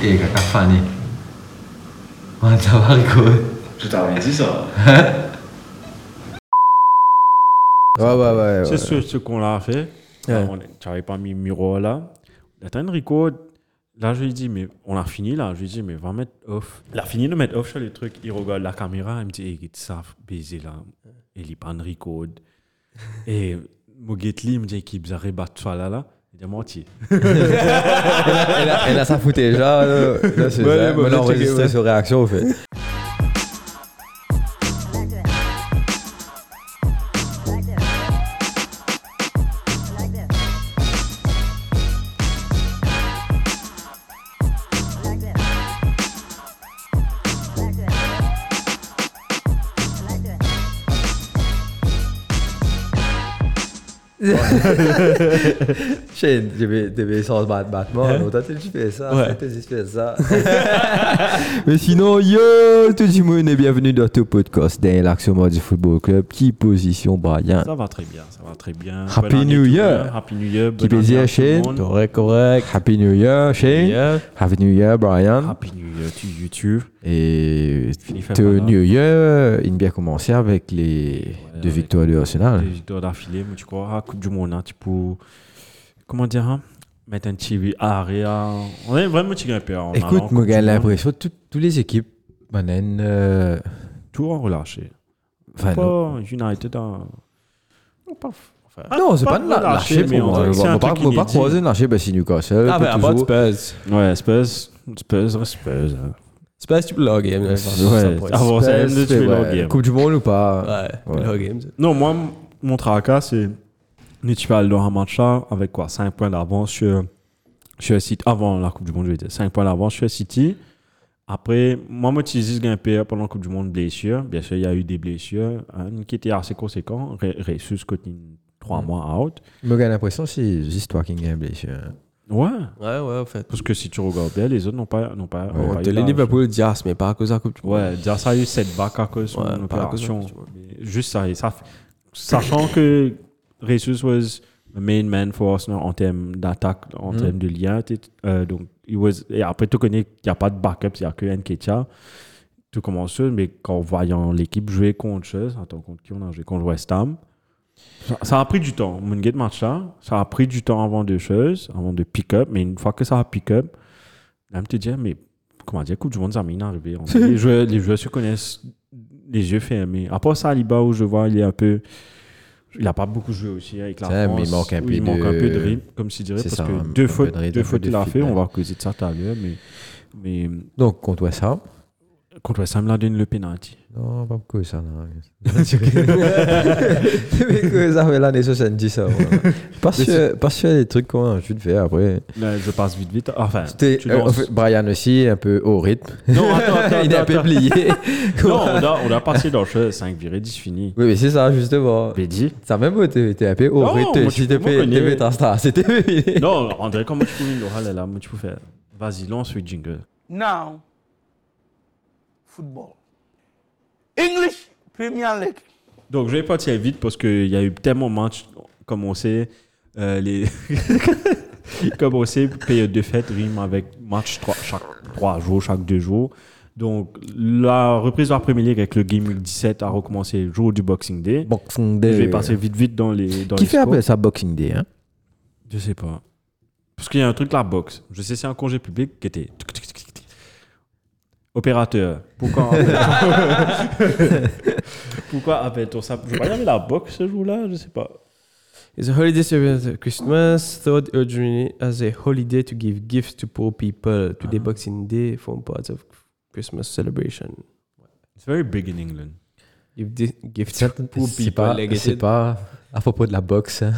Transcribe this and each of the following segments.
Et caca Fanny. Ouais, ça va, Rico. Je t'avais dit ça. Ouais, ouais, ouais. C'est ouais. ce, ce qu'on l'a fait. Ouais. Tu n'avais pas mis Miro là. Attends, Enrico, là, je lui dis, mais on a fini là. Je lui dis, mais va mettre off. Il a fini de mettre off sur les trucs. Il regarde la caméra. Il me dit, hey, get ça, baiser là. Et il prend Enrico. Et Mogetli, il me dit, qu'il bizarre, battre ça là là. Il dit, menti. elle, a, elle a sa foutait déjà. Là, là c'est Ouais, ça. ouais, là, checker, enregistré ouais. sur réaction, au fait. Shane, j'ai des sens de battement. Autant tu fais ça, Ouais. tu fais ça? Mais sinon, yo, tout le monde est bienvenue dans ton podcast dans l'Action Mode du Football Club. Qui position, Brian? Ça va très bien. Ça va très bien. Happy année New le Year. Happy New Year. Qui plaisir, le Shane? Correct, correct. Happy New Year, Shane. Yeah. Happy New Year, Brian. Happy New Year to YouTube. Et voilà. New Year, il a bien commencé avec les deux avec victoires de Arsenal. Des victoires d'affilée, mais tu crois, à Coupe du Monde, hein, tu peux. Comment dire hein, Mettre un petit à- On est vraiment petit allant en Écoute, moi, j'ai l'impression tout- toutes les équipes, Manen, euh, Tout en relâché. enfin, non. Pas United. hein. Pas, enfin, non, c'est pas pas de la- lâcher mais on un va pas pas croiser lâcher, ben, c'est Newcastle. Ah, ben, à part Spurs. Ouais, Spurs. Spurs, Spurs. hein. Spurs, tu peux le game. Ouais, avant ça, tuer ouais, leur game. Coupe du Monde ou pas Ouais, tu peux Ouais. game. ça. Non, moi, mon tracas, c'est. Nous, tu un match là avec quoi? 5 points d'avance sur, sur City. Avant la Coupe du Monde, je vais dire. 5 points d'avance sur City. Après, moi, moi, je un peu pendant la Coupe du Monde, blessure. Bien sûr, il y a eu des blessures hein, qui étaient assez conséquentes. Ressus, côté 3 Mm. mois out. Moi, j'ai l'impression que c'est juste toi qui gagne blessure. Ouais. Ouais, ouais, en fait. Parce que si tu regardes bien, les autres n'ont pas, n'ont pas, Ouais, De. Liverpool, Dias, mais pas à cause de la Coupe du Monde. Ouais, ça a eu cette bac à cause de Ouais, son opération. Mais Juste ça, et ça fait- sachant que Jesus was the main man for Arsenal en termes d'attaque, en Mm. termes de lien. euh, donc, it was, et après, tu connais qu'il n'y a pas de backup, il n'y a que Nketiah. Tout commence, mais quand voyant l'équipe jouer contre attends, contre qui on a joué Contre West Ham. Ça, ça a pris du temps. Mon gate match là, ça a pris du temps avant de choses, avant de pick-up. Mais une fois que ça a pick-up, là, je te dis, mais comment dire, Coupe du Monde, ça m'est arrivé. Les, joueurs, les joueurs se connaissent les yeux fermés. À part ça, Aliba, où je vois, il est un peu. Il n'a pas beaucoup joué aussi avec la Ça, France. mais il manque un peu il manque de- un peu de rythme, comme je dirais, C'est parce ça, que deux fautes, de deux fautes il a fait, on va causer de ça tout à l'heure, mais, mais Donc, contre West Ham penalty. Non, pas beaucoup ça, non. Mais que ça fait l'année 70, ça. ouais. Parce que, parce que les trucs qu'on a envie de faire après. Là, je passe vite, vite. Enfin, euh, fait, Brian aussi, un peu au rythme. Non, attends, attends, Il est un peu plié. Non, on a, on a passé dans le jeu 5 virées 10 fini. Oui, mais c'est ça, justement. Bédi. Ça même, t'es t'es un peu au Non, rythme. moi, Si tu t'es t'es ta star, c'était. Non, André, comment tu peux une là, moi tu peux faire. Vas-y, lance le jingle. Now, football. English Premier League. Donc, je vais partir vite parce qu'il y a eu tellement de matchs, comme on sait, euh, les... comme on sait, période de fête rime avec match trois- chaque 3 jours, chaque 2 jours. Donc, la reprise de la Premier League avec le Game Week 17 a recommencé le jour du Boxing Day. Boxing Je Day. vais passer vite, vite dans les. Dans Qui les fait appeler ça Boxing Day, hein? Je sais pas. Parce qu'il y a un truc, la boxe. Je sais, c'est un congé public qui était. Opérateur. Pourquoi Pourquoi appelle-t-on ça? Je crois qu'il y avait la boxe ce jour-là, je sais pas. It's a holiday celebrated at Christmas, thought originally as a holiday to give gifts to poor people. Today, Boxing Day form part of Christmas celebration. It's very big in England. Give di- gifts to poor people. pas, c'est pas à propos de la boxe. hein.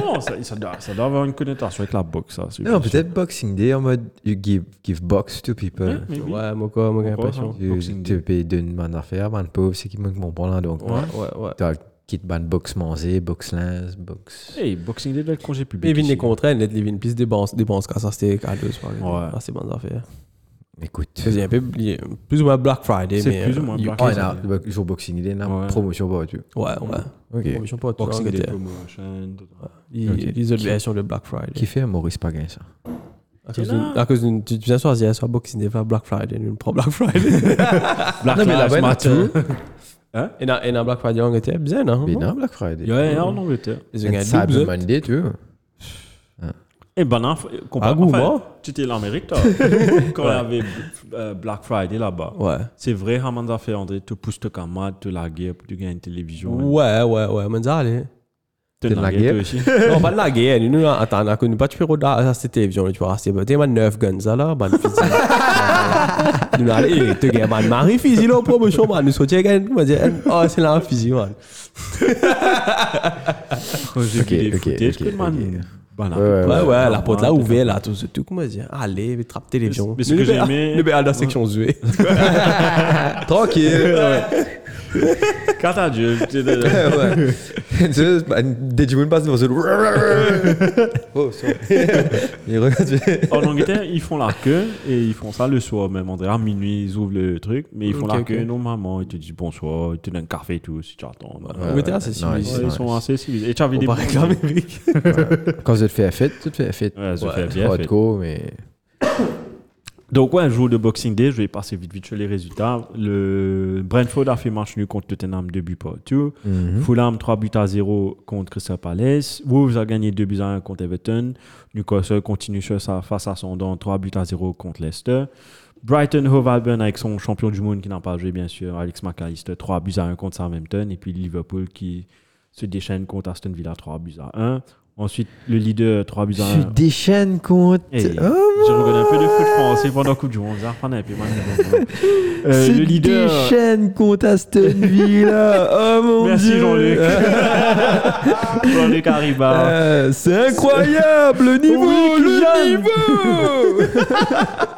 non, ça, ça doit, ça doit avoir une connotation avec la boxe, ça. Non, peut-être Boxing Day en mode you give, give box to people. Ouais, moi, quoi, moi, j'ai l'impression. Tu, payes d'une bonne affaire, man pauvre, c'est qui manque mon point là. Donc, Ouais, ouais, ouais. tu as quitte ban box manger, box linge, box. Hey, Boxing Day doit être congé public. Mais il vient ici. des contraintes, il vient plus des bons des bons à deux, par exemple. Ouais. Ah, c'est bonnes affaires. Écoute. C'est un peu il est plus ou moins Black Friday, C'est mais. plus euh, ou moins UK, Black Ah, Friday. il y a le jour Boxing Day, Ouais. promotion pas tu. Ouais, ouais. Ok. Je sais pas, tout Boxing Day promotion. Il il y autres versions de Black Friday. Qui fait Maurice Paguin ça À cause d'une- cause d'une. Tu viens choisir soit Boxing Day, Black Friday. On prend Black Friday. Black il y a Matter. tout. Et dans- et dans Black Friday en Angleterre, bien, non Mais non, Black Friday. Ja, en Angleterre. Ils ont gagné Cyber. Monday, tu vois. Et ben, non, comparé Ah, moi. Tu étais l'Amérique, toi. Quand il y avait euh, Black Friday là-bas. Ouais. C'est vrai, Hamad a fait André, tu pousses ton camarade, tu la pour tu gagner une télévision. Ouais, ouais, ouais. Ça, allez. Tu la la toi aussi. Non, pas de la guerre. Nous, nous, attends, on a connu pas de pyro dans cette télévision. Tu vois, c'est peut-être ma 9 guns, là. Ban fusil. Nous, allez, tu gagnes man. Marie fusil là, promotion, man. Nous sortions, gagner. Nous, dire, oh, c'est là un fusil, man. Ok, ok, ok, que man. ok. ben, là, Ouais, ouais, Ouais, ouais, la porte là ouverte, là, tout ce tout. Comment dire, allez, trappe télévision. Mais ce que j'ai aimé- Le béal de la section jouée. Tranquille. Quand t'as Dieu, tu sais, ouais. Tu sais, bah, Digimon passe devant ce. Oh. En Angleterre, ils font la queue et ils font ça le soir même. André, à minuit, ils ouvrent le truc, mais ils font la queue normalement. Ils te disent bonsoir, ils te donnent un café et tout si tu attends. Ouais, Angleterre, c'est Ouais, civilisé. ils nice. sont assez civilisés. Et tu avais On des. Quand je te fais la fête, tu te fais la fête. Ouais, fait bien. fait. Hardcore, mais. Donc, ouais, un jour de Boxing Day, je vais passer vite vite sur les résultats. Le Brentford a fait match nul contre Tottenham, 2 buts partout. Mhm. Fulham, 3 buts à 0 contre Crystal Palace. Wolves a gagné 2 buts à 1 contre Everton. Newcastle continue sur sa face ascendante, 3 buts à 0 contre Leicester. Brighton Hove Albion avec son champion du monde qui n'a pas joué, bien sûr, Alex McAllister, 3 buts à 1 contre Southampton. Et puis Liverpool qui se déchaîne contre Aston Villa, 3 buts à 1. Ensuite, le leader, 3 buts à 1. Tu déchaînes contre. Hey, Oh, J'ai regardé un peu de foot français pendant la Coupe du Monde. Moi, euh, le leader. contre Aston Villa. Oh mon Merci dieu. Jean-Luc. Jean-Luc Arriba. Euh, c'est incroyable le niveau, Oui, le niveau.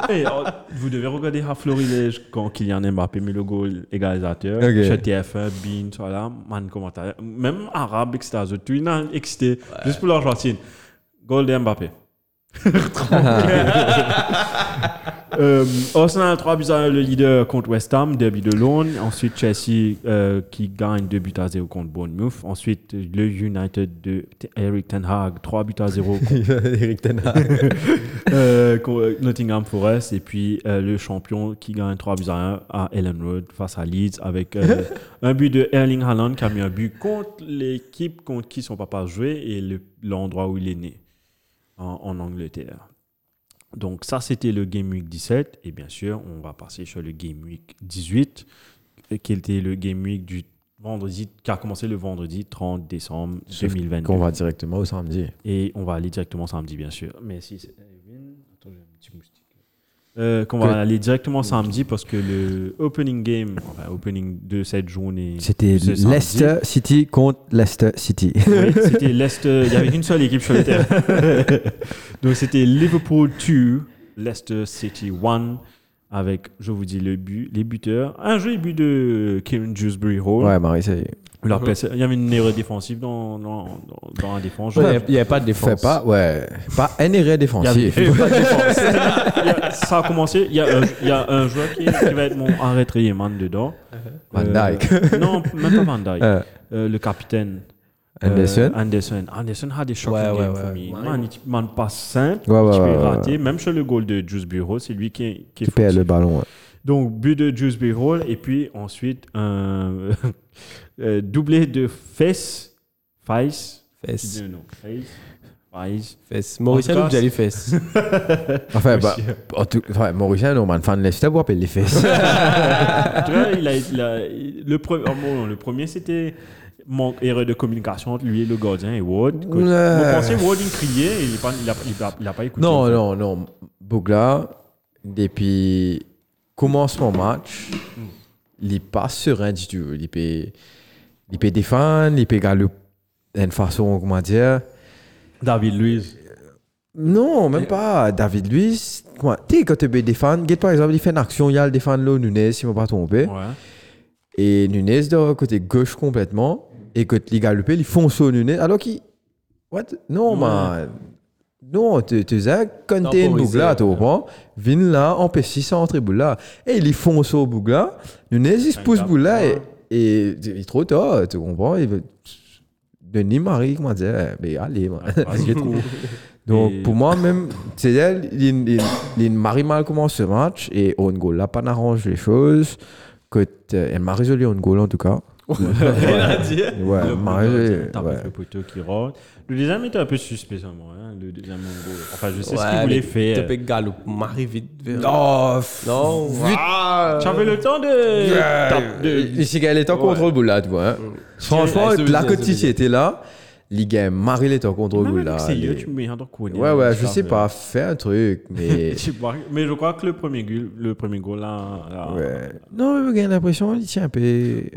Hey, oh, vous devez regarder à Florilège quand Kylian Mbappé met le goal égalisateur. Sur TF1, Bean, voilà, man commentaire. Même arabe, etc. Tout le monde est excité. Juste pour l'Argentine. Goal de Mbappé. euh, Arsenal 3 buts à 1, le leader contre West Ham, derby de Londres. Ensuite, Chelsea euh, qui gagne 2 buts à 0 contre Bournemouth. Ensuite, le United de Eric Ten Hag, 3 buts à 0 contre Eric Ten Hag. euh, Nottingham Forest et puis euh, le champion qui gagne 3 buts à 1 à Ellen Road face à Leeds avec euh, un but de Erling Haaland qui a mis un but contre l'équipe contre qui son papa jouait et le- l'endroit où il est né en, en Angleterre. Donc ça c'était le Game Week 17 et bien sûr on va passer sur le Game Week 18 euh, qui était le Game Week du vendredi qui a commencé le vendredi 30 décembre 2022. Qu'on va directement au samedi. Et on va aller directement samedi, bien sûr. Mais si c'est Evan, attends, j'ai un petit moustique. Euh, qu'on va aller directement samedi parce que le opening game, enfin, opening de cette journée, C'était. Leicester City contre Leicester City. oui, c'était Leicester. Il y avait une seule équipe sur le terrain. Donc c'était Liverpool 2, Leicester City 1, avec, je vous dis, le but, les buteurs. Un joli but de Kieran Dewsbury Hall. Ouais, Marie, c'est. Place- il y avait une erreur défensive dans, dans, dans, dans la défense. Il n'y avait pas de défense. Fais pas, ouais. Pas un erreur Il y avait- défensif. il y avait pas de défense. Ça a commencé. Il y a un, il y a un joueur qui, qui va être mon arrêté man dedans. Van Euh, Dijk. non, même pas Van. Euh, Euh, le capitaine. Euh, Anderson? Anderson. Anderson a des shocking Ouais, games ouais. for me. Ouais. Man, il man pas simple. Ouais, ouais, tu peux ouais, ouais, rater. Même sur le goal de Juice Bureau, c'est lui qui est, qui Qui perd le ballon. ouais. Donc, but de Juice Bureau. Et puis ensuite, un euh, doublé de Fess. Face. Fesses. Non, Face. Face. Fesses. Mauricien ou les fesses Enfin, bah, en tout, enfin, Mauricien, non, man, fan Leicester, vous appelez les fesses. Tout cas, il a, il a- le, pre- oh, bon, le premier, c'était manque erreur de communication entre lui et le gardien et Ward. Vous Ouais. pensez Ward, il criait et il n'a pas, il a, il a- il a pas écouté. non, non, non. Bougla, depuis commencement match, il est pas serein du tout. Il peut, il peut défendre, il peut gagner d'une façon, comment dire. David Luiz. Non, même pas. David Luiz, comment- tu sais, quand tu peux défendre, Get, par exemple, il fait une action, il y a le défendre là, Nunez, si je ne me pas trompé. Ouais. Et Nunez, de côté gauche complètement. Et quand il galope, il fonce au Nunez. Alors qu'il. What? Non, Ouais. man. Non, tu tu sais, quand une Temporisé, bougla, tu comprends? Vin là, empêche ça entrer bougla. Et il fonce au bougla. Nunez, il se Un pousse cap, bougla et, et il est trop tard, tu comprends? Il veut. Denis Marie, comment dire? Mais allez, man. Cours. Donc, Et- pour moi, même, c'est elle, il, il, marie mal commence ce match et on goal là, pas n'arrange les choses. Que elle m'a résolu on goal en tout cas. Rien à dire. Ouais, Le t'as ouais. le poteau qui rentre. Le deuxième était un peu suspect, ça, moi. Hein, le deuxième goal. Enfin, je sais ce qu'il voulait faire. Topé Gallo, Marie vite. Oh, Non, ah. Tu avais le temps de. Ici, en contrôle boule là, tu vois. hein. Franchement, bien, que c'est tu étais là, les gars, contrôle Même boule avec là. les- tu mets un dans Ouais, ouais, je sais pas, fais un truc, mais. Je Mais je crois que le premier goal, le premier goal là. là- ouais. Non, mais j'ai l'impression qu'il tient un peu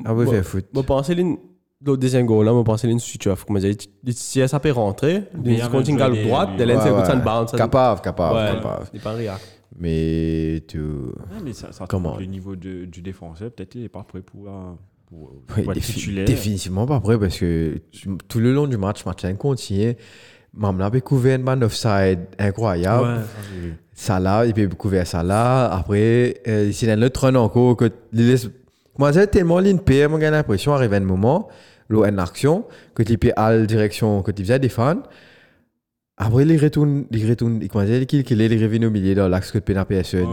à Ouais. faire foot. Moi, pensais l'une. Le deuxième goal là, moi, pensais l'une switch off. Comme je disais, si ça peut rentrer, il il continue un jeu droite, de l'un, c'est ouais. bounce. Capable, capable, capable. c'est pas un réac. Mais tu. Ouais, mais ça, ça Comment Comment le niveau de- du défenseur, peut-être il n'est pas prêt pour, la- pour, Ouais, pour être défi- titulaire. définitivement pas prêt parce que tout le long du match, match continue. Maman a couvert une bande offside incroyable. Ouais. Salah, il peut couvrir Salah. Après, euh, s'il y a un autre run encore, que il laisse. Moi, j'ai tellement moi, j'ai l'impression, arrive un moment, l'eau en action, que tu peux aller direction, que tu faisais défendre. Après, il retourne, il retourne, comment dire, qu'il est, il revient au milieu dans l'axe que tu peux.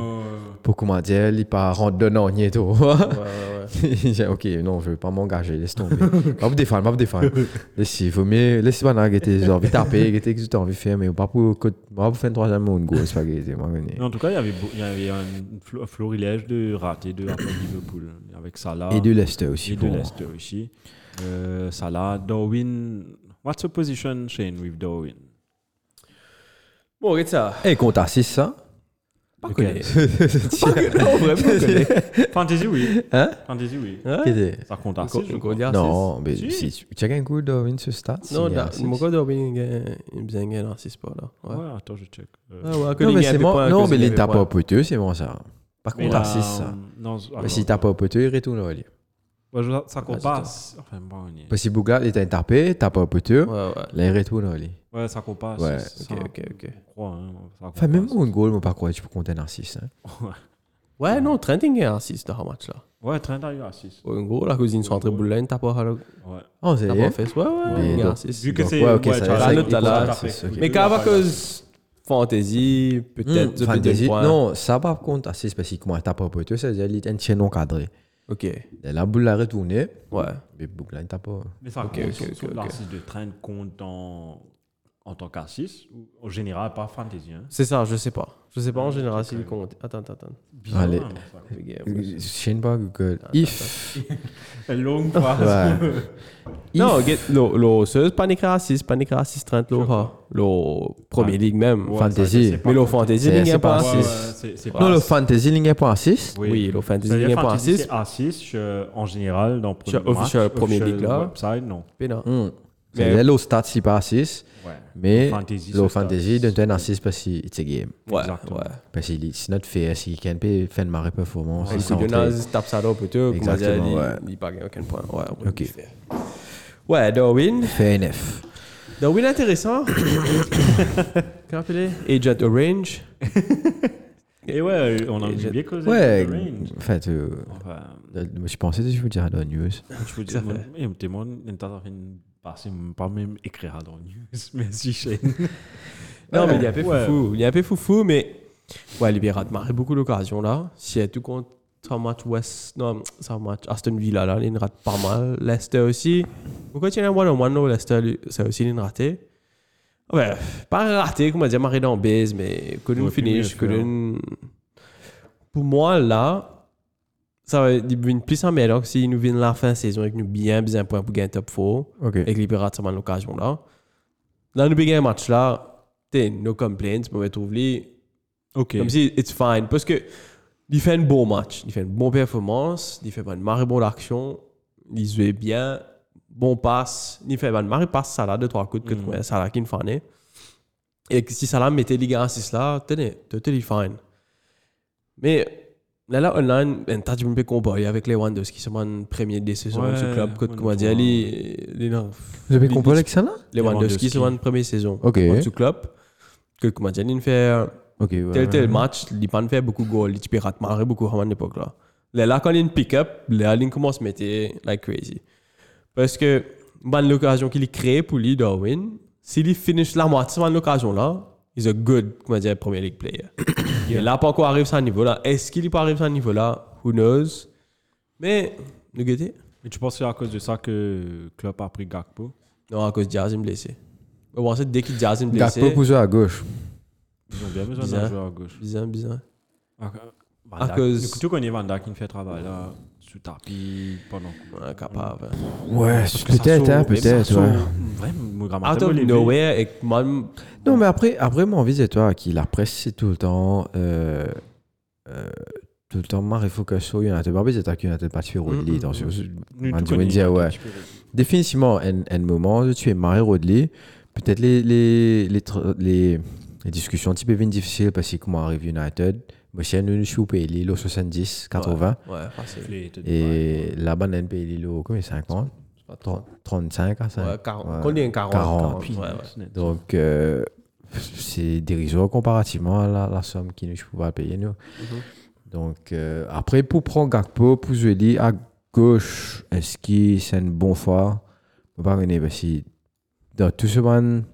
Pour comment dire, il rentrer dedans, ni tout. Ouais, ouais, ouais. J'ai- ok, non, je veux pas m'engager, laisse tomber. pas vous défendre, pas vous défendre. Laisse, il faut mieux, laisse pas n'a été envie de taper, que envie de faire, mais pas pour, pas faire troisième pas moi, en tout cas, il y avait, beau- il y avait un flo- un florilège de ratés de Liverpool. Avec Salah Et de Leicester aussi. et de. Leicester aussi. Euh, Salah, Darwin. What's the position, Shane, with Darwin? Bon, regarde ça. Et compte à 6, ça Non, vraiment, pas connu. Fantasy, oui. Hein Fantasy, oui. Qui était Ça compte à Encore- 6, je encore crois. dire Non, mais Si. si tu as un coup d'Owen sur stats? Non, il y a da- six. mon gars d'Orbin, il me faisait dans 6 pas là. Ouais. Attends, je check. Euh, Ah ouais, que Non, mais c'est moi. Non, mais les poteux, c'est bon ça. Par contre, 6, ça. Non, Mais si tape pas poteux, il retourne au lit. Ouais, je- ça compte Ouais, pas. Enfin, bon, on y est. Parce que Bougla, il t'a tapé, tape pas poteux, Ouais, ouais. là, il retourne au lit. Ouais, ça compte pas. Ouais, ok, ça, ok, ok. on croit, hein, ça Enfin, même pas, un goal, moi, pas croire, tu peux compter un 6. Hein. Ouais, non, Trenting est à 6 dans ce match là. Ouais, Trent a eu à 6. En gros, la cousine sont entrée boule là, t'as pas Ouais. Oh, c'est t'as pas fait. Ouais, ouais, est 6. Vu que c'est. ouais, ok, ça- ok. Mais Cavacos, Fantasy, peut-être. Peut-être Fantasy. Non, ça va 6 parce que comment tape pas poteux, ça veut dire qu'il est un tien non cadré. Ok, La boule l'a retourné, ouais. mais Bougla, il tape pas. Mais ça Ok, compte. ok, ok, ok. De Trent compte en, en tant qu'A6 ou en général pas fantasy. Hein. C'est ça, je sais pas. Je sais pas en général ok. s'il compte. Attends, attends, attends. Bizarre, Allez. Je sais pas que. If. Une longue phrase. Non, pas 6, pas écrit à 6, 30 lo, ha. Lo, Premier. League même. Ouais, Fantasy. pas Mais compter. Fantasy, il n'y a c'est pas pas à Ouais, ouais, 6. c'est- c'est Ouais. pas Non, le fantasy, il n'y a pas 6. Oui, le Fantasy, il n'y a pas 6. c'est A6 je- en général dans Sur premier match, official Premier League, là. website, non. Pénal. Hmm. Mais- C'est le stats, il pas à 6. Ouais. Mais Fantasy, le c'est fantasy, stats. donne un 6 parce que c'est game. Ouais, Exactement. ouais. Parce qu'il c'est notre fait, s'il can pas faire une marée performance. Et il le coup de s'entraîne. naze, tape ça là, on dit, Exactement, il- ouais. il pas gagné aucun point. Ouais, ouais, Ok. Ouais, Darwin. Fait NF. Darwin intéressant. Comment appeler Agent Orange. Et ouais, on a Et oublié causé Ouais, en fait, euh, Enfin, je pensais que je vous dirais dans la news. je t'es moi, t'as fait une passer, pas même écrire dans news. Merci, Shane. Non, mais il un peu Ouais. foufou. Il est un peu foufou, mais. Ouais, Libérat marre beaucoup d'occasions là. Si elle tout compte un match West. Non, c'est un match Aston Villa là, il rate pas mal. Leicester aussi. Pourquoi tu as un one-on-one Leicester, ça aussi, il raté. Ouais, pas raté, comme on dit, marré dans base, mais Ouais, puis finish, faire. couldn't. Pour moi, là, ça va devenir plus en meilleur que s'il nous vient la fin de saison avec nous bien, bien points pour gagner top 4 Ok. et que les Pirates, ça m'a l'occasion là. Dans le big game match là, t'es no complaints, mais trouve les Ok. comme si it's fine parce que il fait un bon match, il fait une bonne performance, il fait une marée bonne action, il joue bien, bon passe, il fait une marée passe ça là deux trois coups de Mm. ça là qui fané. Et si ça là mettait les gars en 6 là, tenez, totally fine. Mais là là online, un tas de peu comparé avec les Wanderers qui sont en première décision Ouais, ce club, comment dire, les les non, Vous avez compris avec ça là? les Les Wanderski sont en première saison. Ok. Ce club, que comment dire, il fait Ok, ouais. tel tel match, il pas fait beaucoup de goals, il peut rater marrer beaucoup à l'époque là. Là, là, quand il pick-up, là, il commence à mettre like crazy. Parce que, bonne l'occasion qu'il crée pour lui, Darwin, s'il finish la moitié de l'occasion là, he's a good, comment dire, Premier League player. Et là, pas encore arrive à ce niveau-là. Est-ce qu'il peut arriver à ce niveau-là? Who knows? Mais, nous guetter? Mais tu penses que c'est à cause de ça que Klopp a pris Gakpo? Non, à cause de Diaz est blessé. Mais bon, c'est dès qu'il Diaz est blessé. Gakpo pour jouer à gauche. Ils ont bien besoin d'un joueur à gauche. Bizarre, bizarre. À, À cause- Tu connais Van Dijk qui fait travail là, sous tapis, pendant Ouais, capable. Ouais, peut-être, hein, peut-être, ouais. Vraiment, Out of nowhere, et même. Non, mais après, après mon envie, c'est toi qui la presse, c'est tout le temps. Euh, euh, tout le temps, Marie Focus sur United. Bah, c'est toi qui United pas tuer Rodley. Mm, mm, attention. vu. Nous, Man, tu tu me connais dis, un ouais. Définitivement, un, un moment où tu es Marie Rodley, peut-être les, les, les, les, les discussions un petit peu bien difficiles parce que comment arrive United. Moi, si nous nous payé les 70, 80. Ouais, Et là-bas, les lots, combien 50 30, 35 à 5 Ouais, 40. Ouais. Combien 40? 40. 40. Puis, Ouais, ouais. net. Donc, euh, c'est dérisoire comparativement à la, la somme qui nous pouvons payer nous. Donc, euh, après, pour prendre Gakpo, pour jouer à gauche, est-ce que c'est une bonne fois? Je ne sais pas connaître parce que dans tout ce monde,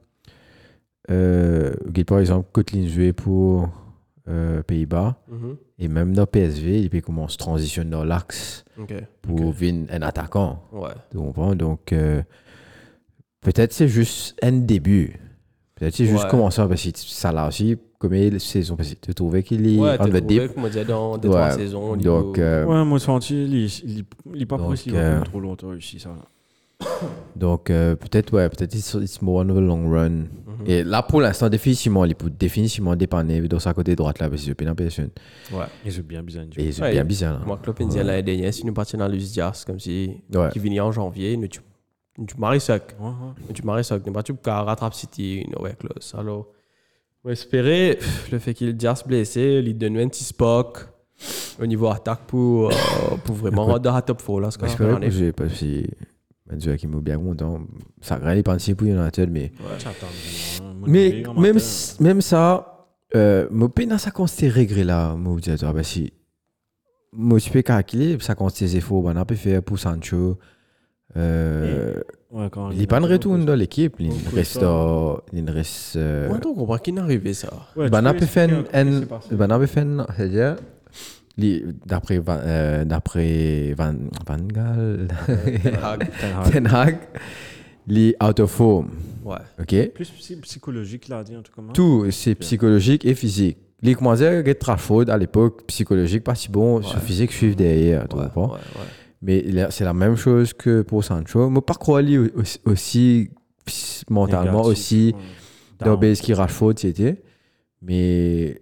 euh, par exemple, Kotlin jouer pour euh, Pays-Bas Mhm. et même dans PSV, il peut commencer à transitionner dans l'axe pour venir un attaquant. Ouais. Donc, euh, peut-être c'est juste un début. Peut-être c'est juste Ouais. commencer parce que ça là aussi, comme il saison passée, tu trouvais qu'il est Ouais, on the trouvé, deep. comme on dit, dans deux, Ouais. trois saisons. au niveau- Donc, euh, Ouais, moi, senti, il il- il est pas Donc, possible euh, trop longtemps ici, ça. Donc euh, peut-être, ouais, peut-être it's, it's more of a long run. Mhm. Et là, pour l'instant, définitivement, il peut définitivement dépanner dans sa côté droite là, parce que c'est une personne. Ouais. Ils ont bien c'est Ouais, bien bizarre. là. Moi, Klopp, il disait l'année dernière, si nous partions dans l'US Diaz, comme si. Ouais. Qui venait en janvier, nous, tu. Tu maries ça. Ouais, ouais. Tu maries ça. Nous, tu peux rattraper City, no way close. Alors, on espérait le fait qu'il Diaz blessé, il donne un petit spock au niveau attaque pour, euh, pour vraiment rendre à top 4 là. ce qu'on a fait M'a bien content. Ça graine les pensées pour United, mais. Hein. Mais je vais même, ça, euh, pas dans ça réglé là, ben, moi, tu peux calculer, ça c'est efforts, ben, on peut faire pour Sancho. Euh, Ouais, il n'est pas de retour dans l'équipe, il on reste, il reste, euh, on comprend qu'il est arrivé ça. Ouais, ben, on peux peut faire un, ben, on peut faire un- d'après, Van- euh, d'après Van, Van Gaal, Ten Hag. Ten Hag. Ten Hag, les out of form, Ouais. ok? Plus psy- psychologique, là, dit truc comme ça. Tout, c'est psychologique et physique. Les comment dire, Get Trafford à l'époque, psychologique, pas si bon, sur physique, suivre derrière, tu Ouais, comprends? ouais, ouais. Mais c'est la même chose que pour Sancho. Moi, pas croire lui aussi, mentalement, Négatif, aussi ouais. ce qui c'était. Mais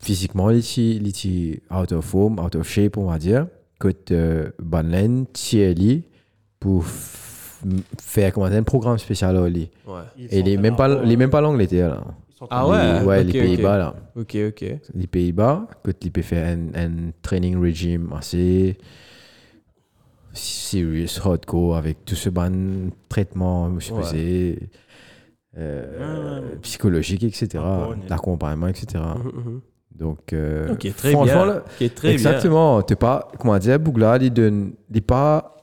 physiquement, il était il était out of form, out of shape, on va dire. Côté euh, Banlen, Thierry, pour faire comment un programme spécial à lui. Ouais. Et il est même pas, il est même pas l'Angleterre, là. Ah ouais? Les- ouais, ok, les. Pays-Bas, là. Ok, ok. Les Pays-Bas, que tu peux faire un, un training regime assez serious, hardcore, avec tout ce bon traitement, je Ouais. faisais, euh, Ouais, psychologique, etc., bon, d'accompagnement, etc. Mhm, mhm. Donc, euh, très franchement, bien. là, très exactement, t'es pas, comment dire, Bougla, il donne, il est pas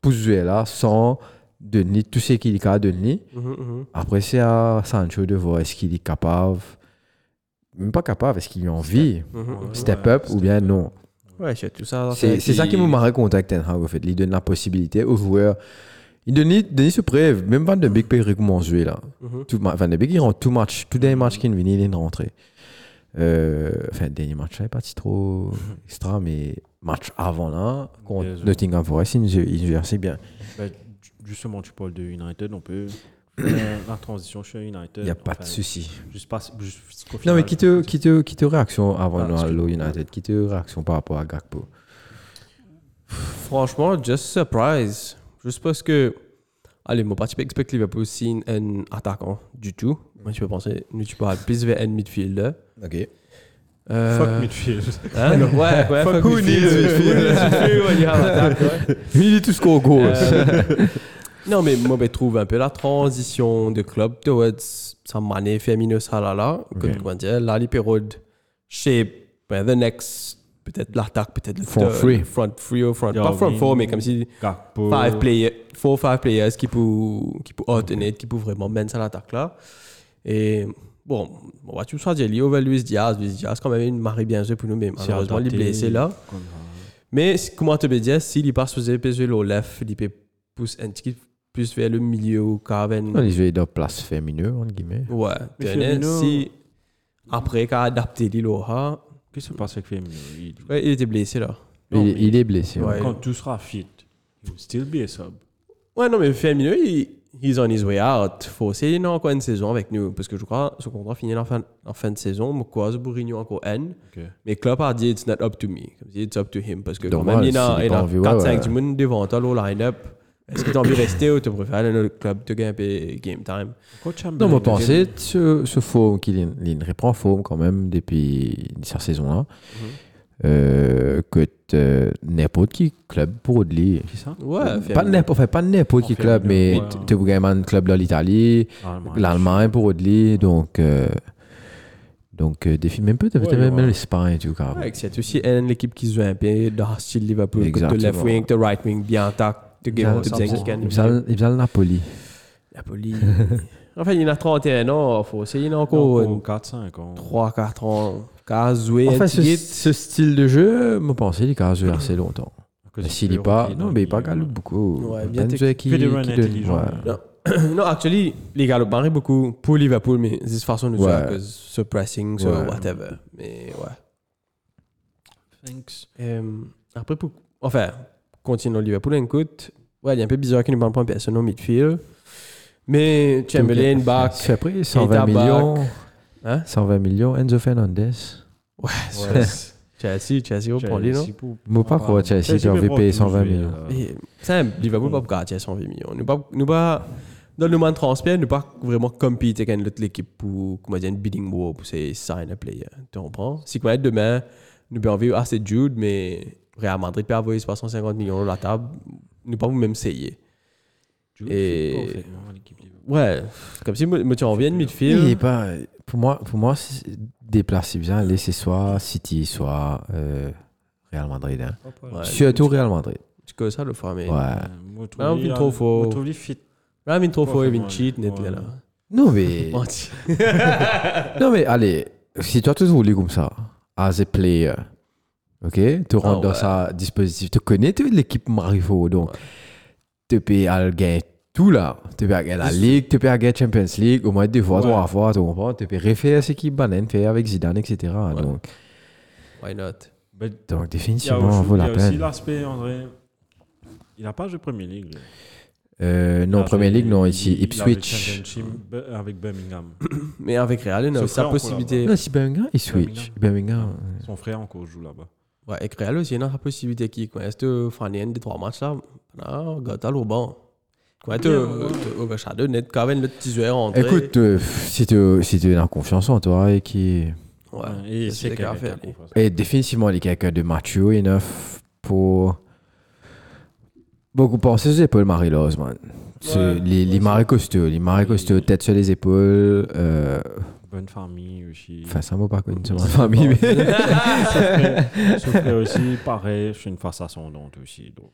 poussé là sans donner tout ce qu'il a donné. bien. Mhm, mhm. Après, c'est à Sancho de voir est-ce qu'il est capable, même pas capable, est-ce qu'il a envie, Mhm, mhm. step Ouais, up ou bien non? Ouais, c'est tout ça. C'est c'est ça qui me marre contact Ten Hag, en fait. Il donne la possibilité aux joueurs. Il donne, donne ce preuve. Même Van de Beek peut recommencer là. Mhm. Tout, ma- Van de Beek, il rentre tout match. Tout dernier match qu'il vient, il est rentré. Euh, enfin, dernier match, n'est pas si trop extra, mais match avant là, contre Bien. Nottingham Forest, il joue- il joue assez bien. Ju- justement, tu parles de United, on peut faire la transition chez United. Il n'y a pas de souci. Juste pas, juste qu'au Non, mais quitte, quitte, quitte réaction avant Ah, le. United. Quitte réaction par rapport à Gakpo. Franchement, just surprise. Juste parce que. Allez, moi, pas tu peux expecter Liverpool signe un attaquant du tout. Moi, tu peux penser, nous, tu aller plus vers un midfielder. Ok. Euh, Fuck midfield. Hein? Ouais, ouais, fuck who midfield. needs midfield? Who needs midfield il est tout score non, mais moi, je trouve un peu la transition de club towards sa Mané, Firmino, Salah, là. Comme Ok. comment dire, là, les périodes shape ben, the next peut-être l'attaque, peut-être le Front three. Front three ou front. Pas front four, mais comme si five players, four five players qui peuvent, qui peuvent qui peuvent vraiment mener à l'attaque là. Et bon, on va tout ça dire, vers Luis Diaz. Luis Diaz, quand même, il marie bien joué pour nous, mais malheureusement, il est blessé là. Mais comment te dire, s'il passe sur PSV le left, il peut pousser un petit peu plus vers le milieu ou Carven. Jouait dans place féminine, entre guillemets. Ouais, si après qu'il a adapté l'Iloha, Qu'est-ce qui se passe avec Firmino? Il- ouais, il était blessé là. Non, il, il est blessé. Quand tout sera fit, il will still be a sub. Ouais, non, mais Firmino, il he's on his way out. Faut essayer non, encore une saison avec nous. Parce que je crois que son contrat finit en fin, en fin de saison. Mais quoi, Bourigno encore N. Ok. Mais Klopp a dit, it's not up to me. Comme si it's up to him. Parce que quand même, il a, il a a envie, ouais, 4-5 ouais. du monde devant toi, le line-up. Est-ce que tu as envie de rester ou tu préfères aller dans le club de game et game time? Non, moi, pensez, ce, ce forme il reprend forme quand même depuis cette saison-là. Euh, que euh, n'importe qui club pour ça? Ouais, Pas n'importe, enfin, pas n'importe qui club, mais ouais. tu as vraiment un club dans l'Italie, Allemagne. l'Allemagne pour lui, donc. euh, donc, euh, défi même peut-être Ouais, même ouais. l'Espagne, tout cas. Ouais, c'est aussi une l'équipe qui joue un peu dans le style Liverpool. De left wing, de right wing, bien attaque. De game, Il de le Napoli. Napoli. enfin, il a 31 ans. Faut essayer encore Encore 4-5 ans. 3-4 ans. Jouer Enfin, ce, style de jeu, moi, pensais qu'il a joué assez longtemps. S'il n'est pas. Non, mais il pas galop beaucoup. Ouais, bien qui, Fait des qui intelligents. ouais. non, actually, les le beaucoup pour Liverpool, mais de toute façon, nous Ouais. ce pressing, ce Ouais. whatever. Mais ouais. Thanks. Euh, après, pour, enfin, continuons Liverpool, écoute. Ouais, il est un peu bizarre qu'il ne parle pas en personne au midfield. Mais Chamberlain, Bach. C'est après 120 Keita, millions. Hein? 120 millions. Enzo Fernandez. Ouais, Ouais. Chelsea, Chelsea, reprend lui, non? Chelsea pour- Moi, pas quoi, Chelsea, tu as envie de payer 120 millions. Et Ça, Liverpool pas gagner 120 millions. Nous pas, nous pas, dans le moment de transfert, nous pas vraiment compter avec l'autre équipe pour, comment dire, une bidding war pour ces sign a player. Tu comprends? Si quoi demain, nous avons envie, ah, c'est Jude, mais Real Madrid peut avoir 350 millions sur la table, nous pas même essayer. Et- Ouais, comme si moi, tu en viens de Il est midfield. pas, pour moi, pour moi déplacer bien. C'est soit City, soit euh, Real Madrid. Hein. Ouais, Surtout Real Madrid. Tu connais ça, le fois, mais. Ouais. Moi, je Ah, on trop fort. moi, je trouve il fit. Là, il trop fort, vient cheat, net, ouais. là. Non, mais. Non, mais allez, si toi, tu roules comme ça, as a player, ok, tu rentres Ah, dans sa dispositif, tu connais tu, l'équipe Marifo, donc tu peux aller gagner tout là. Tu peux gagner la Ligue, tu peux gagner Champions League, au moins deux fois, Ouais. trois fois, tu comprends? Tu peux refaire ce qui banane, faire avec Zidane, etc. Ouais. Donc, Why not? Mais donc a, définitivement, vaut il y la a aussi peine. l'aspect, André. Il n'a pas joué Premier League. Euh, non, a Premier League, non, ici, Ipswich. Avec Birmingham. Mais avec Real, il a aussi la possibilité. Non, si Birmingham, il switch. Birmingham. Son frère encore joue là-bas. Ouais, avec Real aussi, il a la possibilité qui, quoi. Est-ce que tu fais un des trois matchs là? Au banc. Quoi, ouais. overshadow net quand même le petit joueur entré. Écoute, euh, si tu si tu as confiance en toi et qui. ouais, et c'est qu'à faire. Et définitivement, il est quelqu'un de mature enough pour. Beaucoup penser les épaules Marie-Lose, man. Ouais, les les c'est- costauds, les Oui. costauds, tête sur les épaules. Euh, Bonne famille aussi. Enfin, ça m'a pas connu sur ma famille. mais- aussi, pareil, c'est une face ascendante aussi. Donc.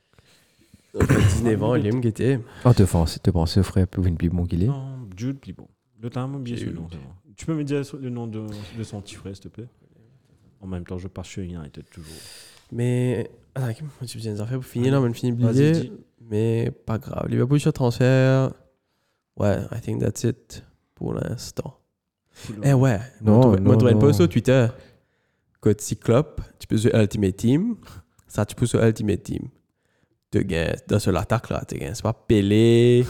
Donc, à 19 ans, qui était. Oh, te penses, te penses au frère pour une plus bon qu'il est. Non, Jude Plibo. Le temps m'a oublié ce Jude. nom. c'est bon. Tu peux me dire le nom de, de son petit frère, s'il te plaît? En même temps, je passe chez United toujours. Mais, attends, tu viens des affaires pour finir, là, mais fini Vas-y, oublier. dis. Mais pas grave. Liverpool sur transfert. Ouais, I think that's it pour l'instant. Eh ouais, Non, moi, tu post sur Twitter. Code Cyclope, tu peux sur Ultimate Team. Ça, tu peux sur Ultimate Team. Tu dans sur l'attaque là. Tu gagnes. C'est pas Pelé,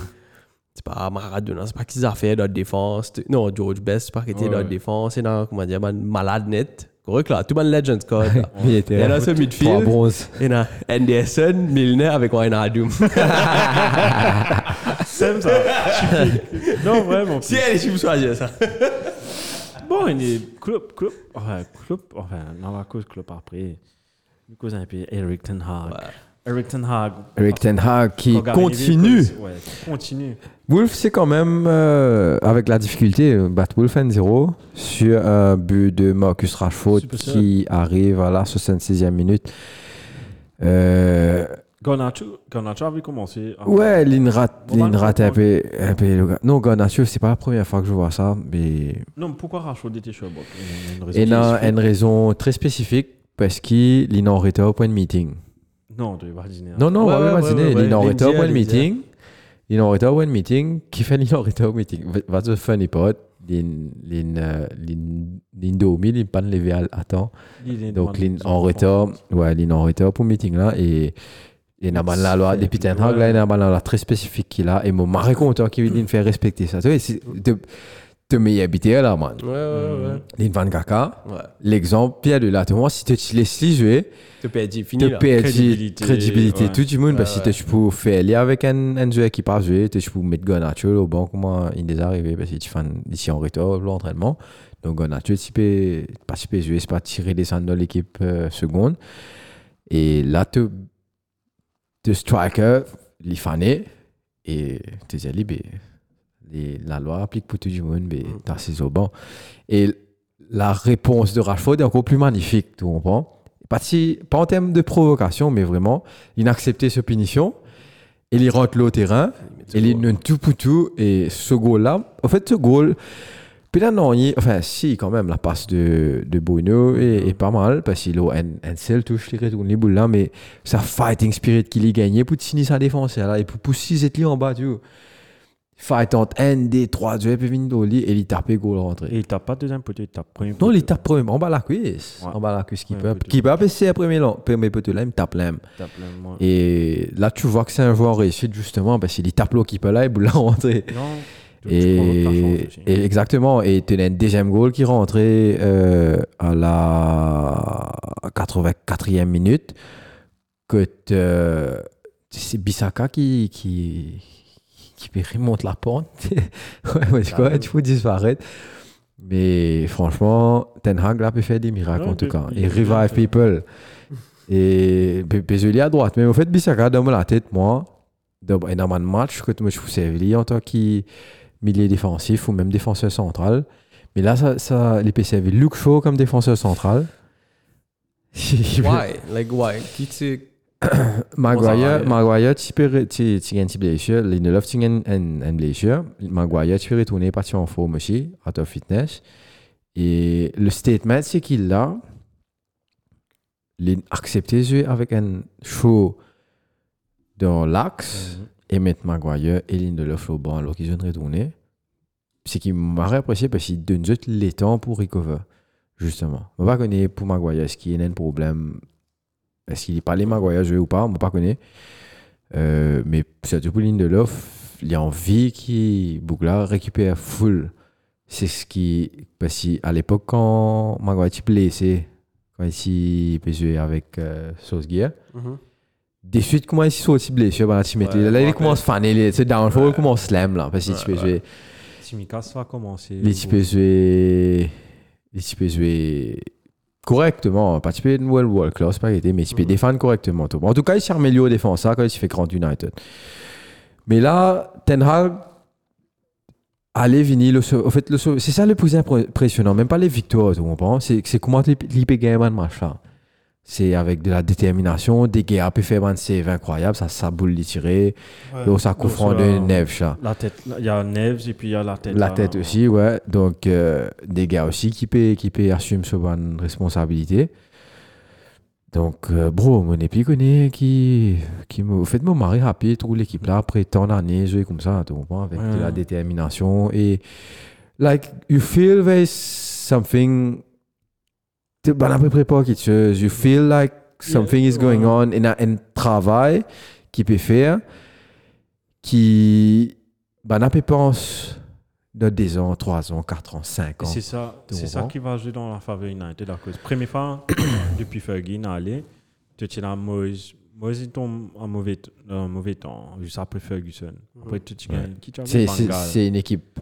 c'est pas Maradona, c'est pas qu'ils ont fait dans la défense. Non, George Best, c'est pas qu'il était Ouais, dans la défense. C'est dans, comment dire, man, malade net. Correct là, tout le monde Legends code. là. Il Il y était en a sur trois midfield. bronzes. Il y en a Anderson, Milner avec Wijnaldum. C'est ça. non, vraiment. si elle est si vous choisissez ça. Bon, il est club, club, enfin, club, enfin, dans la cause club après. Nous cause un peu Eric Ten Hag. Eric Ten Hag. Eric Ten Hag qui continue. Neville, Ouais, qui continue. Wolf, c'est quand même, euh, avec la difficulté, euh, battre Wolf 1-0 sur un but de Marcus Rashford qui arrive à la 66e minute. Euh, Garnacho avait commencé. à- ouais, rate un peu. Non, Garnacho, c'est pas la première fois que je vois ça, mais Non, mais pourquoi Rashford était sur Il y a une raison très spécifique parce qu'il en retard au point de meeting. Non, tu vas dîner. Non, non, Ouais, ouais, point de Lindsay, meeting. Il est en retard au point de meeting. Qui fait au meeting? Wat de funny part, euh, l'in, l'in domi, il pas levé à, temps. Donc, l'in en retard, ouais, l'in en retard pour le meeting là. Et, et il y a mal la loi, depuis Ten Hag, là, il y a mal la loi très spécifique qu'il a. Et mon mari content qu'il vient faire respecter ça. Tu vois, de, de m'y habiter là, man. Ouais, ouais, ouais. Van Ouais. l'exemple, Pierre de là, tu vois, si tu te laisses jouer, Te PSG, te fini. PSG, Crédibilité, crédibilité, ouais. tout le monde, parce que tu peux faire aller avec un, un joueur qui part jouer, tu peux mettre Gonacho au banc, comment il est arrivé, parce que tu fais ici en retard l'entraînement. Donc Gonacho, tu peux participer jouer, c'est pas tirer des centres de l'équipe euh, seconde. Et là, tu te striker, il fané, et tu dis, ben, les- la loi applique pour tout le monde, mais tu as au banc. Et la réponse de Rashford est encore plus magnifique, tu comprends? Pas, si, pas en termes de provocation, mais vraiment, il a accepté cette punition. Et il rentre au terrain. Et il donne tout pour tout. Et ce goal-là, en fait, ce goal, puis là, non, il- enfin, si, quand même, la passe de, de Bruno est, est pas mal. Parce qu'il a un, un seul touche, il retourne les boules là. Mais sa fighting spirit qu'il a gagné pour finir sa défense. Là, et pour pousser cette en bas, tu vois. Fight entre un des trois joueurs, puis venir au lit et il tape le goal rentré. Il tape pas deuxième poteau, il tape premier Non, il tape premier, en bas la cuisse. En bas la cuisse qui peut. Qui peut passer premier, premier poteau là, il tape moi. Et là, tu vois que c'est un joueur réussi justement parce qu'il tape l'eau qui peut là et boule là rentré. Non, Et, et exactement. Et tu as un deuxième goal qui rentrait euh, à la 84e minute. Que te- c'est Bissaka qui, qui, qui remonte la pente. ouais, ouais, tu Ça vois, arrive. tu faut disparaître. Mais franchement, Ten Hag là peut faire des miracles Ouais, en tout il- cas. il- Il il- revive il- people. Et Pézeli à droite. Mais au fait, Bissaka dans la tête, moi, dans dans un match que je trouve Séville en tant que milieu défensif ou même défenseur central. Mais là, ça, ça, les PCV look show comme défenseur central. Why? Like, why? Qui tu. Maguire, Maguire, tu peux, tu, tu blessure. Lindelof, tu as une, blessure. Maguire, tu peux retourner partir en forme aussi, out of fitness. Et le statement, c'est qu'il a il accepté jouer avec un show dans l'axe Mhm. et mettre Maguire et Lindelof au banc alors qu'ils ont retourné. C'est qui m'a apprécié parce qu'il donne juste les temps pour recover, justement. On va connaître pour Maguire, est-ce qu'il y a un problème est-ce qu'il est pas les Maguire jouer ou pas On ne pas connaître. Euh, mais surtout pour Lindelof, il y a envie qu'il Bougla récupère full. C'est ce qui. Parce qu'à l'époque, quand Maguire était blessé, quand il peut jouer avec euh, Solskjaer, des suites, comment il s'est sorti blessé ben, tu Là, il me commence à faner. les- C'est downfall, il commence slam là. Parce qu'il Ouais, peut ouais. jouer. Tsimikas va commencer. Les types jouer. Les types jouer correctement. Pas type une world world class, pas été, mais type Mhm. défendre correctement. En tout cas, il s'est amélioré défense quand il fait Grand United. Mais là, Ten Hag. Allez, Vini, le, en fait, le, c'est ça le plus impressionnant. Même pas les victoires, tu comprends? C'est c'est comment l'IP gagne un match là. C'est avec de la détermination, des gars peut faire un save incroyable, ça, ça boule les tirer, donc ça couvre sur de là. La tête, il y a Neves et puis il y a la tête. La là. tête aussi, ouais. Donc, euh, des gars aussi qui peuvent qui peut assumer cette bonne responsabilité. Donc, euh, bro, mon épi connaît qui, qui me fait mon mari rapide, trouve l'équipe là après tant d'années, jouer comme ça, tu comprends, avec de la Ouais. détermination. Et, like, you feel there's something. Tu ben, à peu près pas quelque chose. You feel like something is going on, in a, un travail qui peut faire, qui, ben, à peu pense de 10 ans, 3 ans, 4 ans, 5 Et ans. C'est ça, Tu c'est ça qui va jouer dans la faveur United à cause. Première fois, depuis Fergie, n'a allé, tu es là, Moïse, Moïse il tombe en mauvais, en mauvais temps, juste après Ferguson. Après, tu tu gagnes. Qui tu as C'est- une équipe.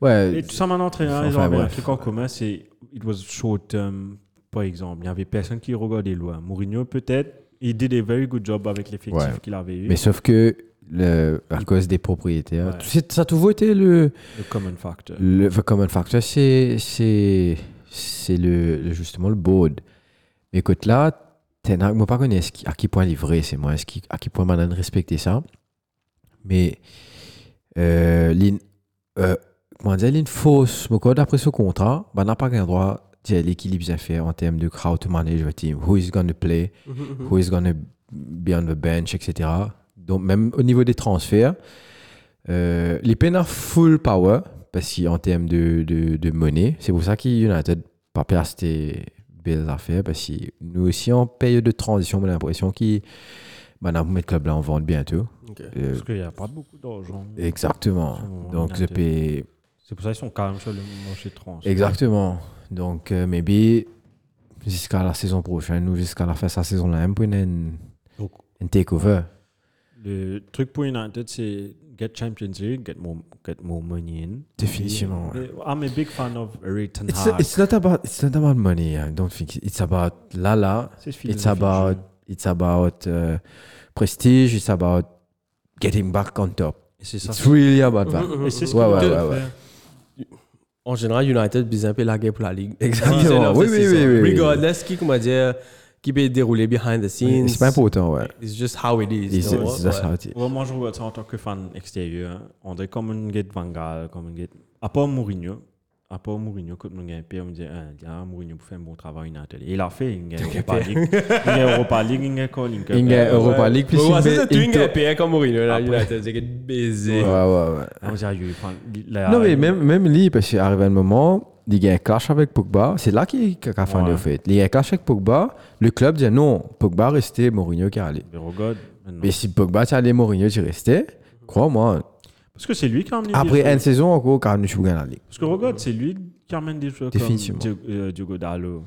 Ouais. Et tout ça, maintenant, entraîneur, ils ont un truc en commun, c'est it was short term, par exemple. Il y avait personne qui regardait loin. Mourinho, peut-être, il did a very good job avec l'effectif Ouais. qu'il avait eu. Mais sauf que, le, à cause des propriétaires, Ouais. ça a toujours été le, le common factor. le the common factor, c'est c'est c'est le, le- justement le board. Mais écoute là, Ten Hag, moi pas connais à qui point il est vrai, c'est moi, à qui point maintenant respecter ça? Mais euh, l'in- euh, comment dire, l'une fausse, mon code après ce contrat, ben, n'a pas qu'un droit l'équilibre des affaires en termes de how to manage a team, who is going to play, who is going to be on the bench, etc. Donc, même au niveau des transferts, euh, les peines full power, parce qu'en termes de, de, de monnaie, c'est pour ça qu'United pas place des belles affaires, parce que nous aussi, en période de transition, j'ai l'impression qu'ils ben, on va mettre le club là en vente bientôt. Ok. Euh, Parce qu'il n'y a pas beaucoup d'argent. exactement. Donc, je United. paye. C'est pour ça qu'ils sont calmes sur le marché de trans. Exactement. Donc, euh, maybe jusqu'à la saison prochaine ou jusqu'à la fin de sa saison là, on peut une, Donc, une takeover. le truc pour United, c'est get Champions League, get more, get more money in. Définitivement, Et- I'm a big fan of Eric Ten It's, Hag. it's not about it's not about money. I don't think it's about Lala. It's about it's about uh, prestige. It's about getting back on top. C'est ça. It's really about that. Et c'est ce Ouais, ouais, ouais, faire. En général, United bise un peu la guerre pour la ligue. Exactement. Oui, oui, oui, oui, oui. Regardless qui, comment dire, qui peut dérouler behind the scenes. C'est pas important, ouais. It's just how it is. It's, just ouais. how it is. Ouais, moi, je regarde ça en tant que fan extérieur. On dirait comme un get Van Gaal, comme un get. À part Mourinho, à part Mourinho, quand on gagne un on me dit, ah, Mourinho pour faire un bon travail United. Et il a fait, il gagne Europa League. Il gagne Europa League, il Calling Cup. Il gagne Europa League, Ouais, il ça, tu Inter- es payé comme Mourinho, là. United. C'est que baiser. Ouais, ouais, ouais. On ah, il- enfin, là, Non, mais il- même, même lui, parce qu'il arrive un moment, il y a un clash avec Pogba. C'est là qu'il a fait Ouais. au fait. Il y a un clash avec Pogba. Le club dit non, Pogba restait, Mourinho qui allait. Mais regarde, maintenant. Mais si Pogba tu allé, Mourinho tu restais, crois-moi. Parce que c'est lui qui a amené Après une saison encore, quand tu gagnes la ligue. Parce que regarde, c'est lui qui amène des joueurs Définitivement. comme Diogo, euh, Diogo Dallo.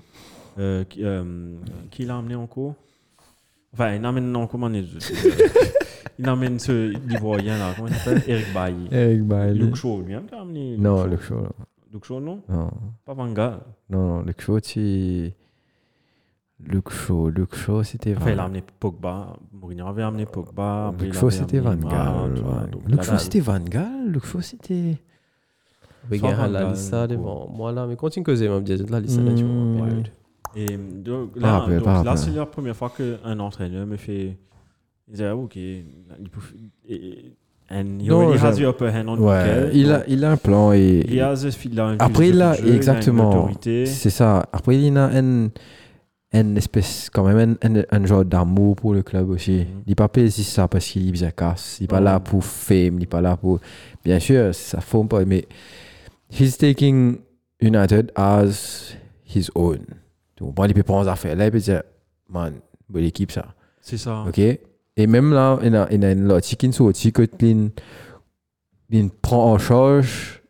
Euh, qui, euh, qui l'a amené encore? Enfin, il amène encore, comment il il amène ce Ivoirien là, comment il s'appelle? Eric Bailly. Eric Bailly. Luke Shaw, lui-même qui a amené. Non, Luke Luke Shaw. Non. Luke Shaw, non? Non, Pas Van Gaal. non, non, Luke Shaw, tu. Luke Shaw, Luke Shaw, c'était Enfin, il a amené Pogba. Mourinho avait amené Pogba. il Shaw, avait c'était Van Gaal. C'était Van Gaal. C'était. La devant moi là, mais continue que j'ai même dit la liste là, tu vois. Période. Et donc, Pas là, rappelé, donc, pas là rappelé. c'est la première fois qu'un entraîneur me fait. Il dit, ah, ok. Il peut, et- and he Non, already has the upper hand on Ouais, il a, il a un plan et. il a the- il a une Après, il a, jeu, exactement. C'est ça. Après, il a une espèce, quand même, un, un, un genre d'amour pour le club aussi. Mhm. Il n'est pas si ça parce qu'il est bien casse. Il n'est pas là pour fame. Il n'est pas là pour. Bien sûr, ça forme pas, mais. He's taking United as his own. Donc, bon, il peut prendre ses affaires. Là, il peut dire, man, bonne équipe, ça. C'est ça. OK? Et même là, il y a, il y a une logique qui sorti que il, il prend en charge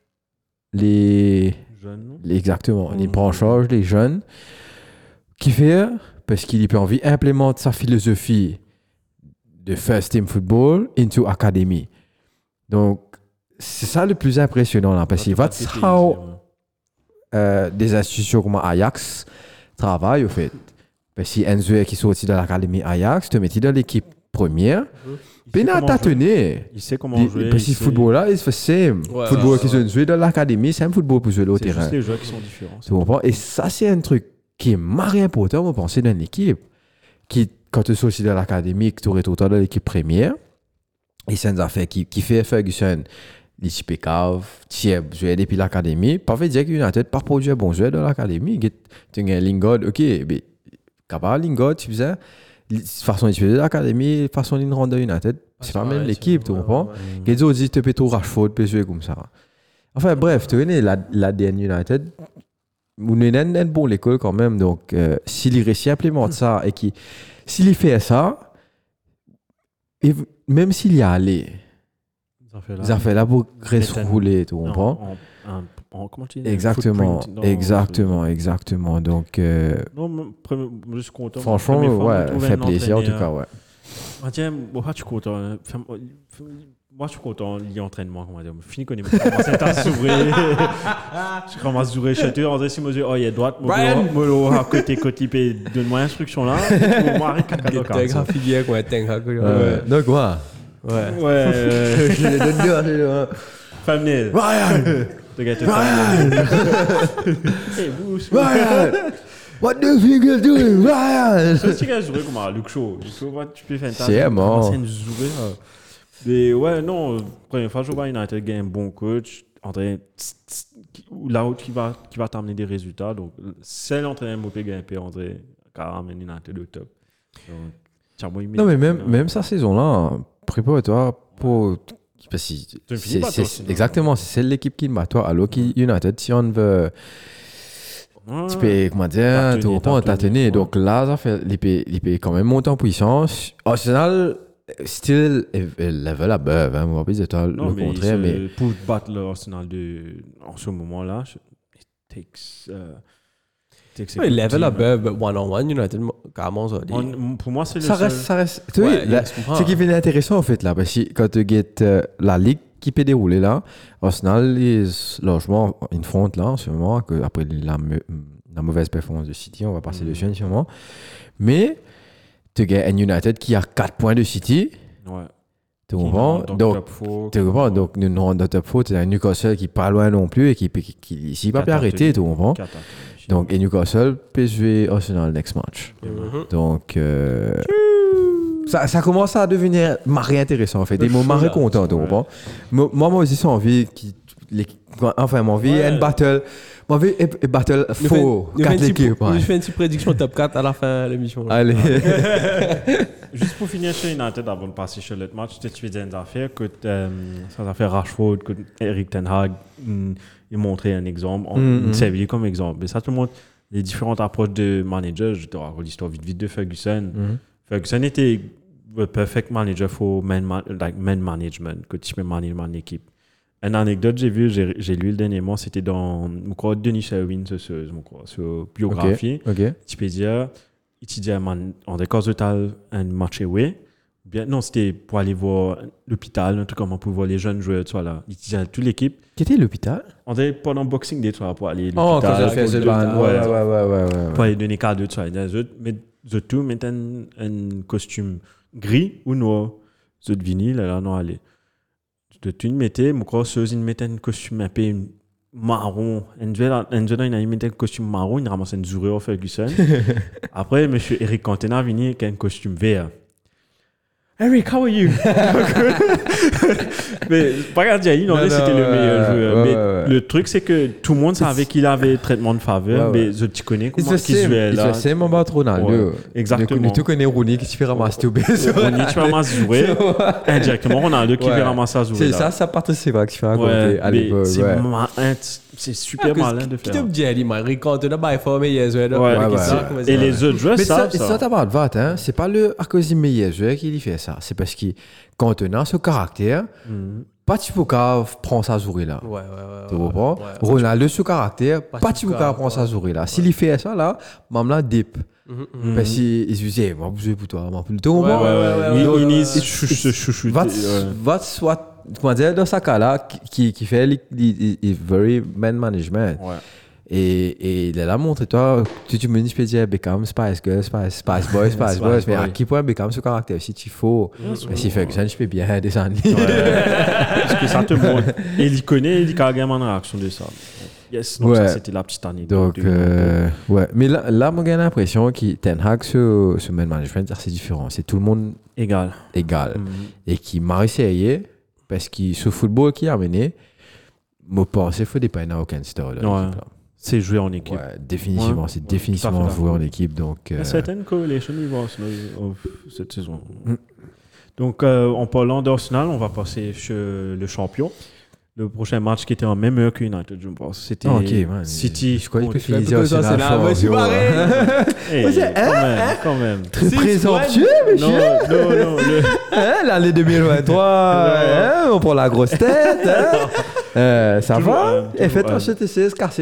les. Jeune, non? Les- Exactement. Il Mm. prend en charge les jeunes. Qui fait Parce qu'il a envie implémenter sa philosophie de first team football into academy. Donc, c'est ça le plus impressionnant là. Parce que that's how c'est euh, des institutions comme Ajax travaillent au fait. Parce que Enzo qui sorti de l'académie Ajax, te mettait dans l'équipe première? Puis sait il a comment jouer. tâtonné. Il sait comment jouer. Parce que sait- football là, fait same. Ouais, football qui se joue dans l'académie, c'est un football pour jouer au C'est terrain. juste les joueurs qui sont différents. Tu comprends? Et ça, c'est un truc qui est marré important, moi, penser dans l'équipe. Qui, quand tu es aussi dans l'académie, que tu temps dans l'équipe première, et c'est une affaire qui, qui fait Ferguson, les types cave, tiens, jouer depuis l'académie, pas fait dire qu'il a tête pas produit un bon joueur dans l'académie. Tu as un Lingard, ok, mais capable Lingard, tu faisais, façon d'utiliser l'académie, façon d'une rendre United, c'est pas même l'équipe, tu comprends? Qu'est-ce que dit, tu peux tout Rashford, peut jouer comme ça. Enfin, bref, tu connais la- l'ADN United. On est une, bonne école quand même. Donc, euh, s'il réussit à implémenter ça et qu'il s'il fait ça, et même s'il y a allé, Ça fait là. pour un- rouler, tu comprends? comment tu dis? Exactement, dans- exactement, exactement. Donc, euh, Non, je suis content. franchement, ouais, fait plaisir en tout cas, ouais. Ah, tiens, tu es content. Moi, je suis content, l'entraînement, comment dire. Fini qu'on est commencé à s'ouvrir. Je commence à s'ouvrir chez eux. André, si moi, je dis, oh, il est droite, moi, moi, à côté, côté, donne-moi l'instruction là. Moi, quoi. T'es un Donc, quoi? Ouais. Ouais, Je les donne thumbnail. Ryan gars. Hey, vous, Ryan What do you think you're doing, Ryan Ça, c'est quand je comme un Show. Tu peux faire une. C'est mort. Mais ouais, non, première fois je vois United gagner un bon coach, tss, tss, qui- là où qui va, qui va t'amener des résultats. Donc, c'est l'entraîneur Mopé gagner, André, qui a ramené United au top. Donc, Non, mais même, même sa saison-là, prépare-toi pour. Sinon. exactement, c'est l'équipe qui bat toi. Alors United, si on veut, tu peux, comment dire, tu reprends, tâtonner. ouais. Donc là, ça fait, il peut quand même monter en puissance. Arsenal, still, est level above, hein, on va pas dire le mais, contraire, mais. pour battre l'Arsenal de, en ce moment-là, it takes. it takes a Ouais, good level team, above, one-on-one, United, carrément, ça. dit. On- pour moi, c'est le Ça seul- reste, ça reste. Tu Ouais, ce qui est intéressant en fait là, parce que quand tu get euh, la ligue qui peut dérouler là, Arsenal est largement une fronte là en ce moment, que après la, la mauvaise performance de City, on va passer Mhm. dessus en ce moment. Mais tu as un United qui a 4 points de City, Ouais. tu comprends? dans Donc, tu comprends? Donc, nous nous rendons top 4, tu as un Newcastle qui pas loin non plus et qui qui, qui, ici pas Quatre peut arrêter, tu comprends? Donc, et Newcastle peut jouer Arsenal next match. Mhm. Donc, euh, ça, ça commence à devenir marré intéressant en fait. Des mots show, marré là, content, tu comprends? Moi, moi, aussi, j'ai envie. Qui, les, enfin, j'ai envie Ouais. une battle. Moi, une une battle faux. nous fait Quatre une petite- équipes. ouais. nous fait une petite prédiction top 4 à la fin de l'émission. Allez. Juste pour finir chez United avant de passer sur l'autre match, tu dire une affaire? Que ça a fait Rashford, que Eric Ten Hag, mm, il montrait un exemple, on Mhm. il servait comme exemple. Mais ça te montre les différentes approches de manager. Je te raconte l'histoire vite vite de Ferguson. Ferguson était le perfect manager pour man, ma- like man management, que tu peux manager une équipe. Une anecdote j'ai vu, j'ai lu le dernier mois, c'était dans, je crois, Denis Sherwin, ce, ce, je crois, sur biographie Ok. tu peux dire, il te dit, en décor total, un match away. Bien, non, c'était pour aller voir l'hôpital, un truc comme pour voir les jeunes joueurs, tu vois, là. Il te dit à toute l'équipe. Qui était l'hôpital? On était pendant Boxing Day, tu vois, pour aller à Oh, quand l'hôpital. j'ai fait ce ban. Ouais, ouais, ouais. Pour aller donner cadeau, tu vois. Mais autres tout mettent un, costume gris ou noir. Autres vinyle, là, non, allez. Ceux, ils mettaient un costume un peu marron. Un joueur, il mettait un costume marron, il ramassait une Zureur Ferguson. Après, monsieur Eric Cantona venu avec un costume vert. Eric, how are you? mais pas il Non, c'était non, le ouais, meilleur joueur. ouais, mais ouais, le truc, c'est que tout le monde savait qu'il avait traitement de faveur, mais je te connais comment il jouait là. the same about Ronaldo. Exactement. Nous- Nous connais Rooney qui se fait ramasser tout baiser. Ronny, tu ramasses jouer indirectement. Ronaldo qui fait ramasser à jouer. C'est ça, ça participe à ce qu'il fait raconter à mais l'époque. c'est c'est super Ah, malin de Qui faire. te dit, il m'a Ricardo, by far, mais yes, ouais. Ouais, ouais, et les autres joueurs Mais ça, savent ça, ça. t'as pas de vote, hein. C'est pas le, meilleur joueur qui lui fait ça. C'est parce qu'il, quand on a ce caractère, Mhm. pas Tipuka prend sa souris là. Ouais, ouais, ouais. Tu comprends? ouais. Ronaldo, ce caractère, Tipuka prend sa souris là. S'il fait ça là, même là, dip. Mhm. Mhm. Parce qu'il se disait, moi, je vais pour toi, moi, tout. Ouais, comprends? ouais, ouais, ouais, Il- ouais, il ouais, est ouais. chou- chou- chouchouté, Va, ouais. va soit, comment dire, dans ce cas-là, qui- qui, fait, il- very man management. Ouais. Et, et il a montré, toi, tu, tu me dis, je peux dire Beckham, Spice Girl, Spice, Spice Boy, Spice Boy, mais à quel point Beckham, ce caractère, si tu faut, mais s'il fait que ça, je peux bien descendre. Parce que ça te montre. Et il connaît, il a également une réaction de ça. Yes, donc Ouais. ça c'était la petite année. Donc, euh, ouais. Mais là, là moi, j'ai l'impression que Ten Hag, ce, ce man management, c'est différent. C'est tout le monde Égal. égal. Mhm. Et qui m'a essayé, parce que ce football qui a mené, me pense qu'il faut dépendre aucun là, Ouais. C'est jouer en équipe. Ouais, définitivement, Ouais. c'est définitivement jouer en équipe. Donc, euh, certaines correlations of cette saison. Mm. Donc, euh, en parlant d'Arsenal, on va passer sur le champion. Le prochain match qui était en même heure que United, je pense. C'était Ah. City. Je crois qu'il peut contre- finir Plutôt ça, c'est là, je suis barré. ouais. Hey, Ouais, c'est- quand même, quand même. Très présomptueux, Non, monsieur. non, non. le- Hein, L'année 2023, hein, on prend la grosse tête. Hein. Euh, ça Toujours va? Et faites un.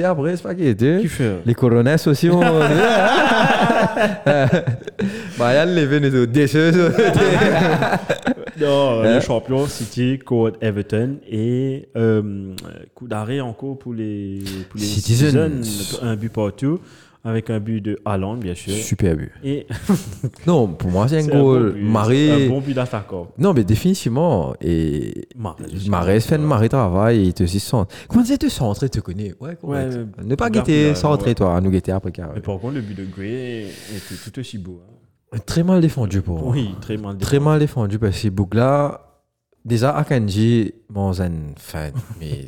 après, c'est pas qui fait Les coronesses aussi ont. bah, il y a levé nous autres déçus. Non, Hein? le champion City contre Everton et euh, coup d'arrêt encore pour les, pour les Citizens. Citizens, un but partout avec un but de Haaland bien sûr. Super but. Et Non, pour moi, c'est un goal. bon un bon but d'attaquant. Non, mais définitivement. Et. Pas. fait un Marais travail et il te s'y centre. Comment c'est te centrer, te connais Ouais. Ouais, Ne pas guetter, centrer, ouais. toi, à nous guetter après carré. Mais par contre, le but de Gray était tout aussi beau. hein. Très mal défendu pour moi. Oui, très mal. Très mal défendu parce que Bougla, déjà Akanji, mon zen fan, mais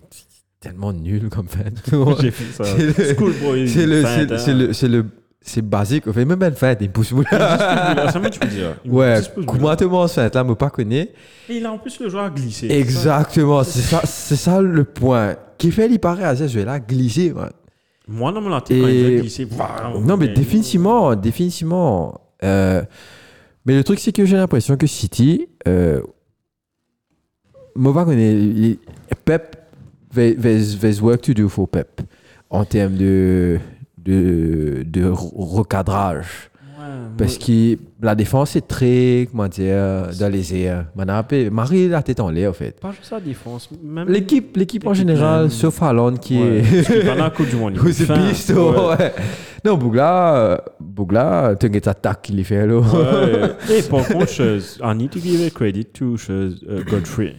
tellement nul comme. J'ai fait ça. C'est le- Schoolboy. C'est le, feinte, c'est hein. c'est le, c'est le, c'est basique. Enfin, même un fan, il pousse Bougla. Ah, Ça me tu peux dire. Il Ouais, là, me pas connaît. Et il a en plus le joueur à glisser. Exactement, c'est ça, c'est ça le point. Qui fait, il paraît à ce jeu-là, glisser, man. Moi, dans mon tête, quand il glisser. waouh, Non, mais définitivement, définitivement. euh, mais le truc, c'est que j'ai l'impression que City, euh, il- Pep, there's, there's- work to do for Pep en termes de, de, de re- recadrage. Ouais, Parce que la défense est très, comment dire, dans les airs. Marie, la tête en l'air, en fait. Pas juste la défense. Même L'équipe, l'équipe en général, même. sauf Haaland qui Ouais, est. parce là à Coupe du Monde. Ouais. Non, Bougla, Bougla, tu as attaque qu'il fait là. Et par contre, I need to give credit to euh, Godfrey.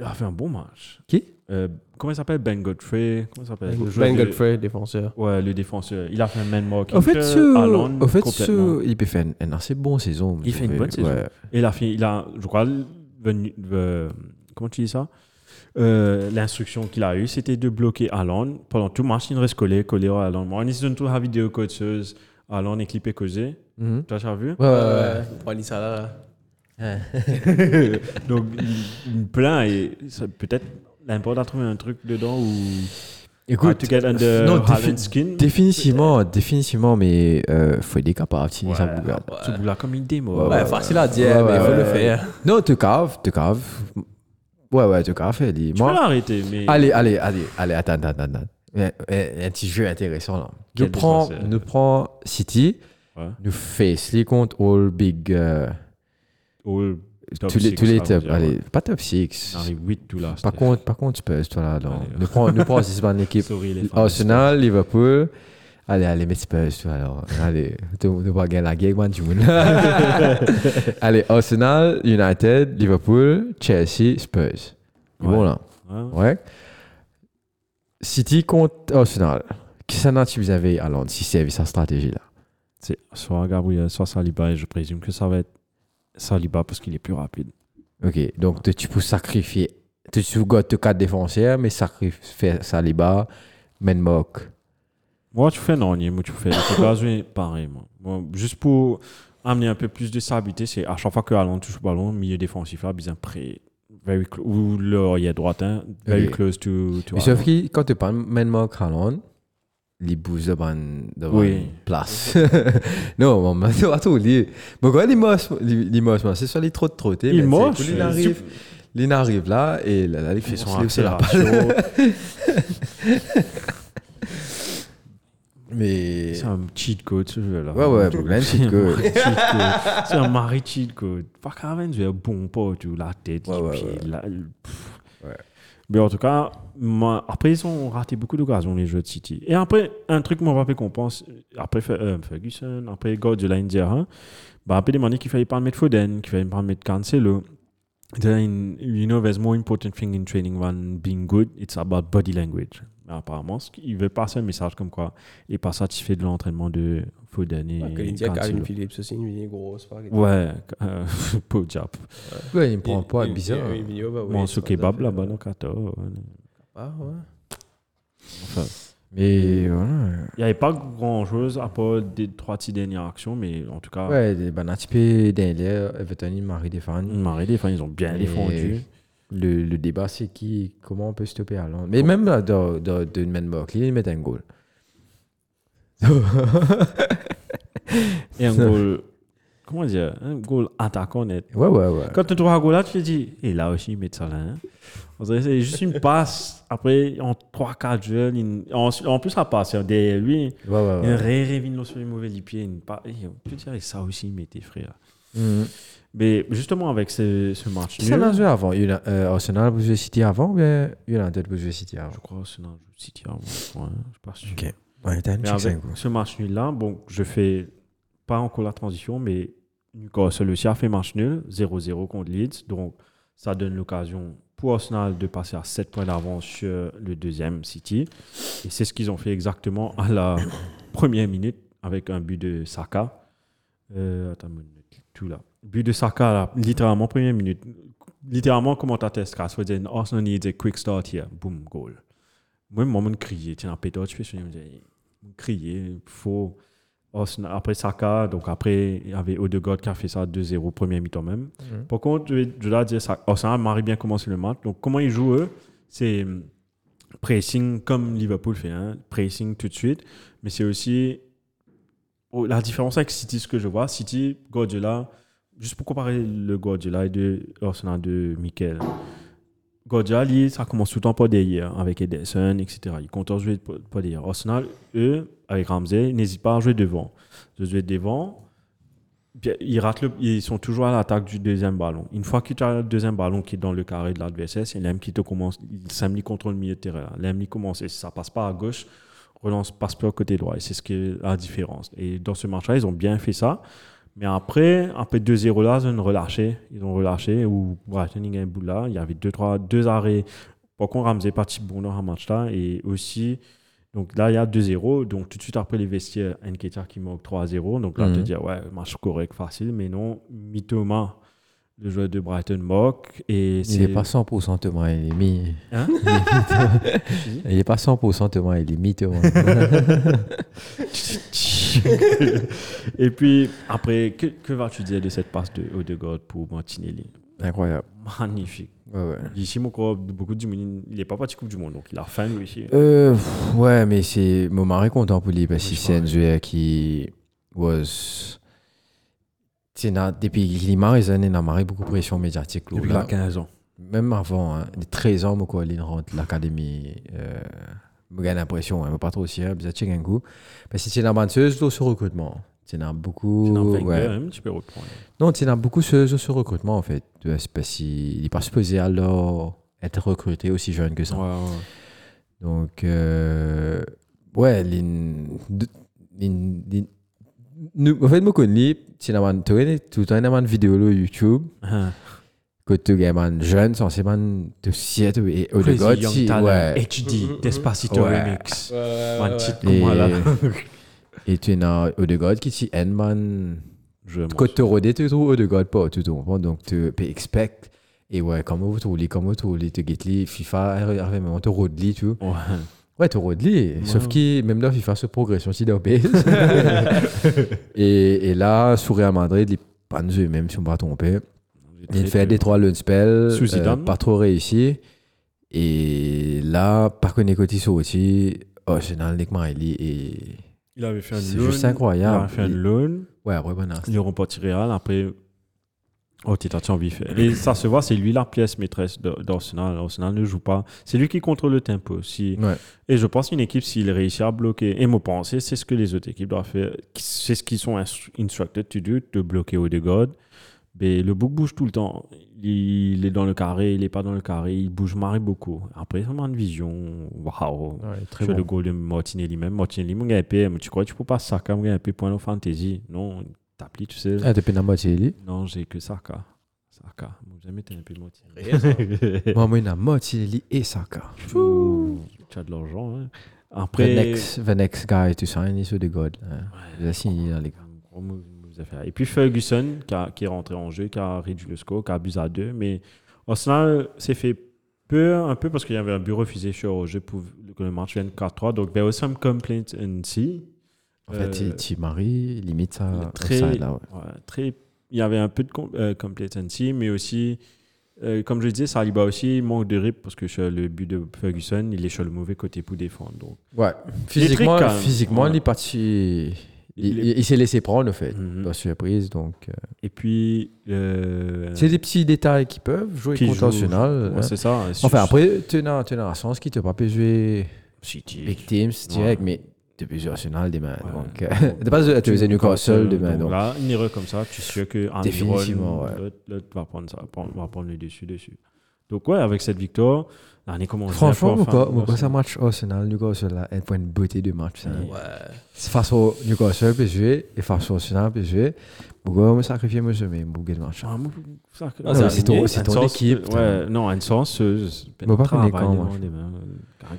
Il a fait un bon match. Qui? Euh, Comment il s'appelle? Ben Godfrey Comment s'appelle? Ben de- Godfrey, défenseur. Ouais, le défenseur. Il a fait un man marking. Au fait, ce, au fait ce, il peut faire une, une assez bonne saison. Il fait une bonne saison. Et il a fait, il a, je crois, venu, euh, comment tu dis ça? Euh, L'instruction qu'il a eue, c'était de bloquer Haaland. Pendant tout match, il reste collé, collé à Haaland. Moi, on est dans la vidéo coacheuse. Haaland est clippé causé. Mhm. Tu as déjà vu? Ouais, ouais, ouais. Prends ça là. Donc, il, me plaint et peut-être l'important de trouver un truc dedans où. Écoute, to get under non, défi- skin? définitivement, définitivement, mais euh, faut être capable de Ouais, finir ça, Bougla. Ce bout-là, comme une démo. Ouais, facile à dire, mais il faut le faire. Non, te cave, te cave. Ouais, ouais, te cave, elle dit. Tu peux Moi, l'arrêter, mais. allez, allez, allez, allez, attends, attends, attends. Un, petit jeu intéressant là. Quel Nous prend, défenseur nous prend City, Ouais. nous face les contre all big. euh, All top tous les, six, tous les top. dire, Allez, ouais. pas top 6. On arrive 8 tout là. Par contre, par contre, Spurs, toi là. non. Nous prend, nous prend aussi une équipe. Sorry, Arsenal, Liverpool. Allez, allez, mais Spurs, toi alors. Allez, tu ne pas gagner la man, du monde. allez, Arsenal, United, Liverpool, Chelsea, Spurs. Ouais. Bon là. Ouais. Ouais. City contre Arsenal. Qu'est-ce que vous avez à Londres si c'est sa stratégie là? C'est soit Gabriel, soit Saliba, et je présume que ça va être Saliba parce qu'il est plus rapide. Ok, donc tu- tu peux sacrifier. Tu tu as quatre défenseurs, mais sacrifier Saliba, Menmok. Moi, tu fais non, moi, tu fais. Tu pareil, moi. Moi, Juste pour amener un peu plus de stabilité, c'est à chaque fois que Allon touche le ballon, milieu défensif là, bien près. Very ou le il est droit, hein, very Ok. close to, to Mais sauf que quand tu parles Menmok Haaland, les bouges de bonne de bonne Oui. place. non, tout. Les- Bon, quand les moches, les les moches, moi, c'est soit les trop de trottés. Il mais moche, c'est son la. Mais. Un cheat code ce jeu là. Ouais, ouais, cheat code. Cheat code. C'est un mari cheat code. Bon tu la tête, Ouais, les ouais, pieds, ouais. la- le- pff. Ouais. Mais en tout cas, après, ils ont raté beaucoup d'occasions, les jeux de City. Et après, un truc, moi, rappelle qu'on pense, après euh, Ferguson, après Guardiola India, hein, bah, après, demander qu'il fallait pas mettre Foden, qu'il fallait pas mettre Cancelo. Then, you know, there's more important thing in training than being good. It's about body language. Mais apparemment, qu'il veut passer un message comme quoi il n'est pas satisfait de l'entraînement de Foden et Que il dit à Cancelo. Calvin Phillips aussi, une vidéo grosse. pas- Ouais, euh, pauvre job. Ouais, il me prend pas, bizarre. bah oui, kebab là-bas, fait- dans Qatar. Ah, ouais. Enfin, Mais voilà. il n'y avait pas grand-chose à part des trois petites dernières actions, mais en tout cas, Ouais, des ben, Everton, il Marie défendu. Marie, ils ont bien défendu. Le, le débat, c'est qui, comment on peut stopper Haaland. Mais même là, dans, dans, dans une Menmok, il met un goal. Et un goal, comment dire, un goal attaquant net. Ouais, ouais, ouais. Quand tu trouves un goal là, tu te dis, et là aussi, ils mettent ça là. hein. C'est juste une passe. Après, en 3-4 jeux, il- en, en plus, la passe, c'est derrière lui. Ouais, ouais, Il ouais. il sur les mauvais pieds. Une pa- et Tu dirais ça aussi, mais tes frères. Mais justement, avec ce, ce match Qui nul, a joué avant euh, Arsenal, vous jouez City avant ou bien United, vous jouez City avant? Je crois c'est dans City avant. Ouais, je pas sûr. Ok. Ouais, t'as une Mais avec ce match nul-là, bon, je fais pas encore la transition, mais Newcastle aussi a fait match nul, 0-0 contre Leeds. Donc, ça donne l'occasion pour Arsenal de passer à 7 points d'avance sur le deuxième City. Et c'est ce qu'ils ont fait exactement à la première minute avec un but de Saka. Euh, attends, tout là. But de Saka, là, littéralement, première minute. Littéralement, commentateur Scras faut dire Arsenal needs a quick start here. Boom, goal. Moi, moi, je criais. Tiens, un pétard, je me disais, crier, faut. Arsenal- Après Saka, donc après, il y avait Odegaard qui a fait ça 2-0, premier mi-temps même. Par contre, je, je dois dire, ça, Arsenal marie bien commencé le match. Donc, comment ils jouent, eux C'est hum, pressing comme Liverpool fait, hein, pressing tout de suite. Mais c'est aussi. oh, la différence avec City, ce que je vois, City, Guardiola, juste pour comparer le Guardiola et de de Mikel. Guardiola, ça commence tout le temps par derrière, avec Ederson, etc. Il compte jouer par derrière. Arsenal, eux, avec Ramsey, n'hésitent pas à jouer devant. De jouer devant, ils, ratent ils sont toujours à l'attaque du deuxième ballon. Une fois que tu as le deuxième ballon qui est dans le carré de l'adversaire, c'est l'AM qui te commence, il s'amène contre le milieu de terrain. Il commence, et si ça passe pas à gauche, relance passe pas au côté droit. Et c'est ce qui est la différence. Et dans ce match-là, ils ont bien fait ça. Mais après, après 2-0 là, ils ont relâché. Ils ont relâché. Ou Brighton, il un bout là. Il y avait deux, trois, deux arrêts. Par contre, Ramsey est parti bon dans un match là. Et aussi, donc là, il y a 2-0. Donc tout de suite après les vestiaires, Nketiah qui manque 3-0. Donc là, Mhm. te dire, ouais, match correct, facile. Mais non, Mitoma, le joueur de Brighton, moque. Et Il n'est pas 100% Thomas, il est mi. Hein? Il est pas 100% Thomas, il est mi Thomas. Et puis, après, que, que vas-tu dire de cette passe de Odegaard pour Martinelli? Incroyable. Magnifique. Ouais, ouais. Ici, mon corps, beaucoup de monde, il n'est pas parti Coupe du Monde, donc il a faim lui aussi. Euh, ouais, mais c'est. Mon mari content pour lui parce que c'est un joueur qui. was. C'est depuis qu'il est marié, il a marré beaucoup de pression médiatique. Depuis il a 15 ans. Même avant, hein, de 13 ans, moi, quand il rentre l'académie, euh, me gagne l'impression, hein, mais pas trop sûr, bien sûr, un coup. Mais si tu as une sur ce recrutement, tu as beaucoup. C'est un ouais. hein, tu peux reprendre. Non, tu as beaucoup sur ce recrutement, en fait. C'est parce qu'il n'est pas supposé alors être recruté aussi jeune que ça. Ouais, ouais. Donc, euh, ouais, nous- en fait, moi, connais, tu as tout une vidéo sur YouTube, Que tu as un jeune, censé man de siète et au Crazy God, Young si, Talent, ouais. HD, Despacito Ouais. Remix. Man, titre Et, comme là. et tu as au de God qui dit, en man, Je m'en quand tu rodé, tu trouves au de God pas, tu trouves, donc tu peux expect, et ouais, comment vous trouvez, comment vous trouvez, tu get li, FIFA, arrive, mais on te rôde li, tu vois. Ouais. Ouais, tu rôdes li, sauf que même là, FIFA se progression, si d'obé. et, et là, sur Real Madrid, il est pas de jeu, même si on va tromper. Il fait des trois Sous euh, pas trop réussi. Et là, par contre, côté sorti, oh, le Nick Miley et Il avait fait un c'est juste incroyable. Il avait fait un loan. Ouais, après, bon, non, Il est reparti Real. Après, oh, t'es de faire. Et ça se voit, c'est lui la pièce maîtresse d'Arsenal. Arsenal ne joue pas. C'est lui qui contrôle le tempo. Si... Ouais. Et je pense qu'une équipe, s'il réussit à bloquer, et moi penser, c'est ce que les autres équipes doivent faire. C'est ce qu'ils sont instru- instructed to do, de bloquer Odegaard. Mais le bouc bouge tout le temps. Il est dans le carré, il n'est pas dans le carré, il bouge marre beaucoup. Après, c'est une vision. Waouh! Ouais, très bon. le goal de Martinelli même. Martinelli, mon gars, tu crois que tu peux pas Saka, mon gars, point de fantasy? Non, t'appliques, tu sais. Ah, la moitié, lui. Non, j'ai que Saka. Saka. Moi, jamais été un peu Martinelli. Moi, moi, il a moitié, lui et Saka. Ouh, Tu as de l'argent, hein. Après. The next, the next guy to sign is the God. hein. Il a signé dans les gars. Et puis Ferguson, qui, a- qui est rentré en jeu, qui a réduit le score, qui a abusé à deux. Mais Arsenal s'est fait peur un peu parce qu'il y avait un but refusé sur au jeu pour que le match vienne 4-3. Donc, there was some complaints in C. En fait, Euh, tu maries, limite ça. très, offside, là, ouais. ouais, très, il y avait un peu de com euh, complacency, mais aussi, euh, comme je disais, Saliba aussi manque de rip parce que sur le but de Ferguson, il est sur le mauvais côté pour défendre. Donc, Ouais. Il est Physiquement, calme. physiquement Ouais. il est parti. Il, Il est- il- il s'est laissé prendre, au fait, Mhm. dans surprise. Donc, euh, Et puis, euh, c'est des petits détails qui peuvent jouer qui joue- ouais, hein. c'est ça. Enfin, après, tu as, tu as un sens qui te pas pu jouer City. Big Teams direct, Ouais. mais depuis Arsenal demain. Ouais. Donc, euh, t'es pas tu faisais Newcastle demain. Donc Donc, là, une erreur comme ça, tu sais que un Définitivement, l'autre va prendre ça, va prendre le dessus dessus. Donc ouais, avec cette victoire, l'année commence. bien franchement, moi, moi, ça match Arsenal, Newcastle là, un point de beauté de match. C'est face au Newcastle PSG et face au Arsenal PSG. Pourquoi me sacrifier sommet, mon gars de match. Ah, moi, Ah, c'est c'est ton, Un sens- équipe. Ouais, non, une senseuse. Moi, pas connais quand, moi.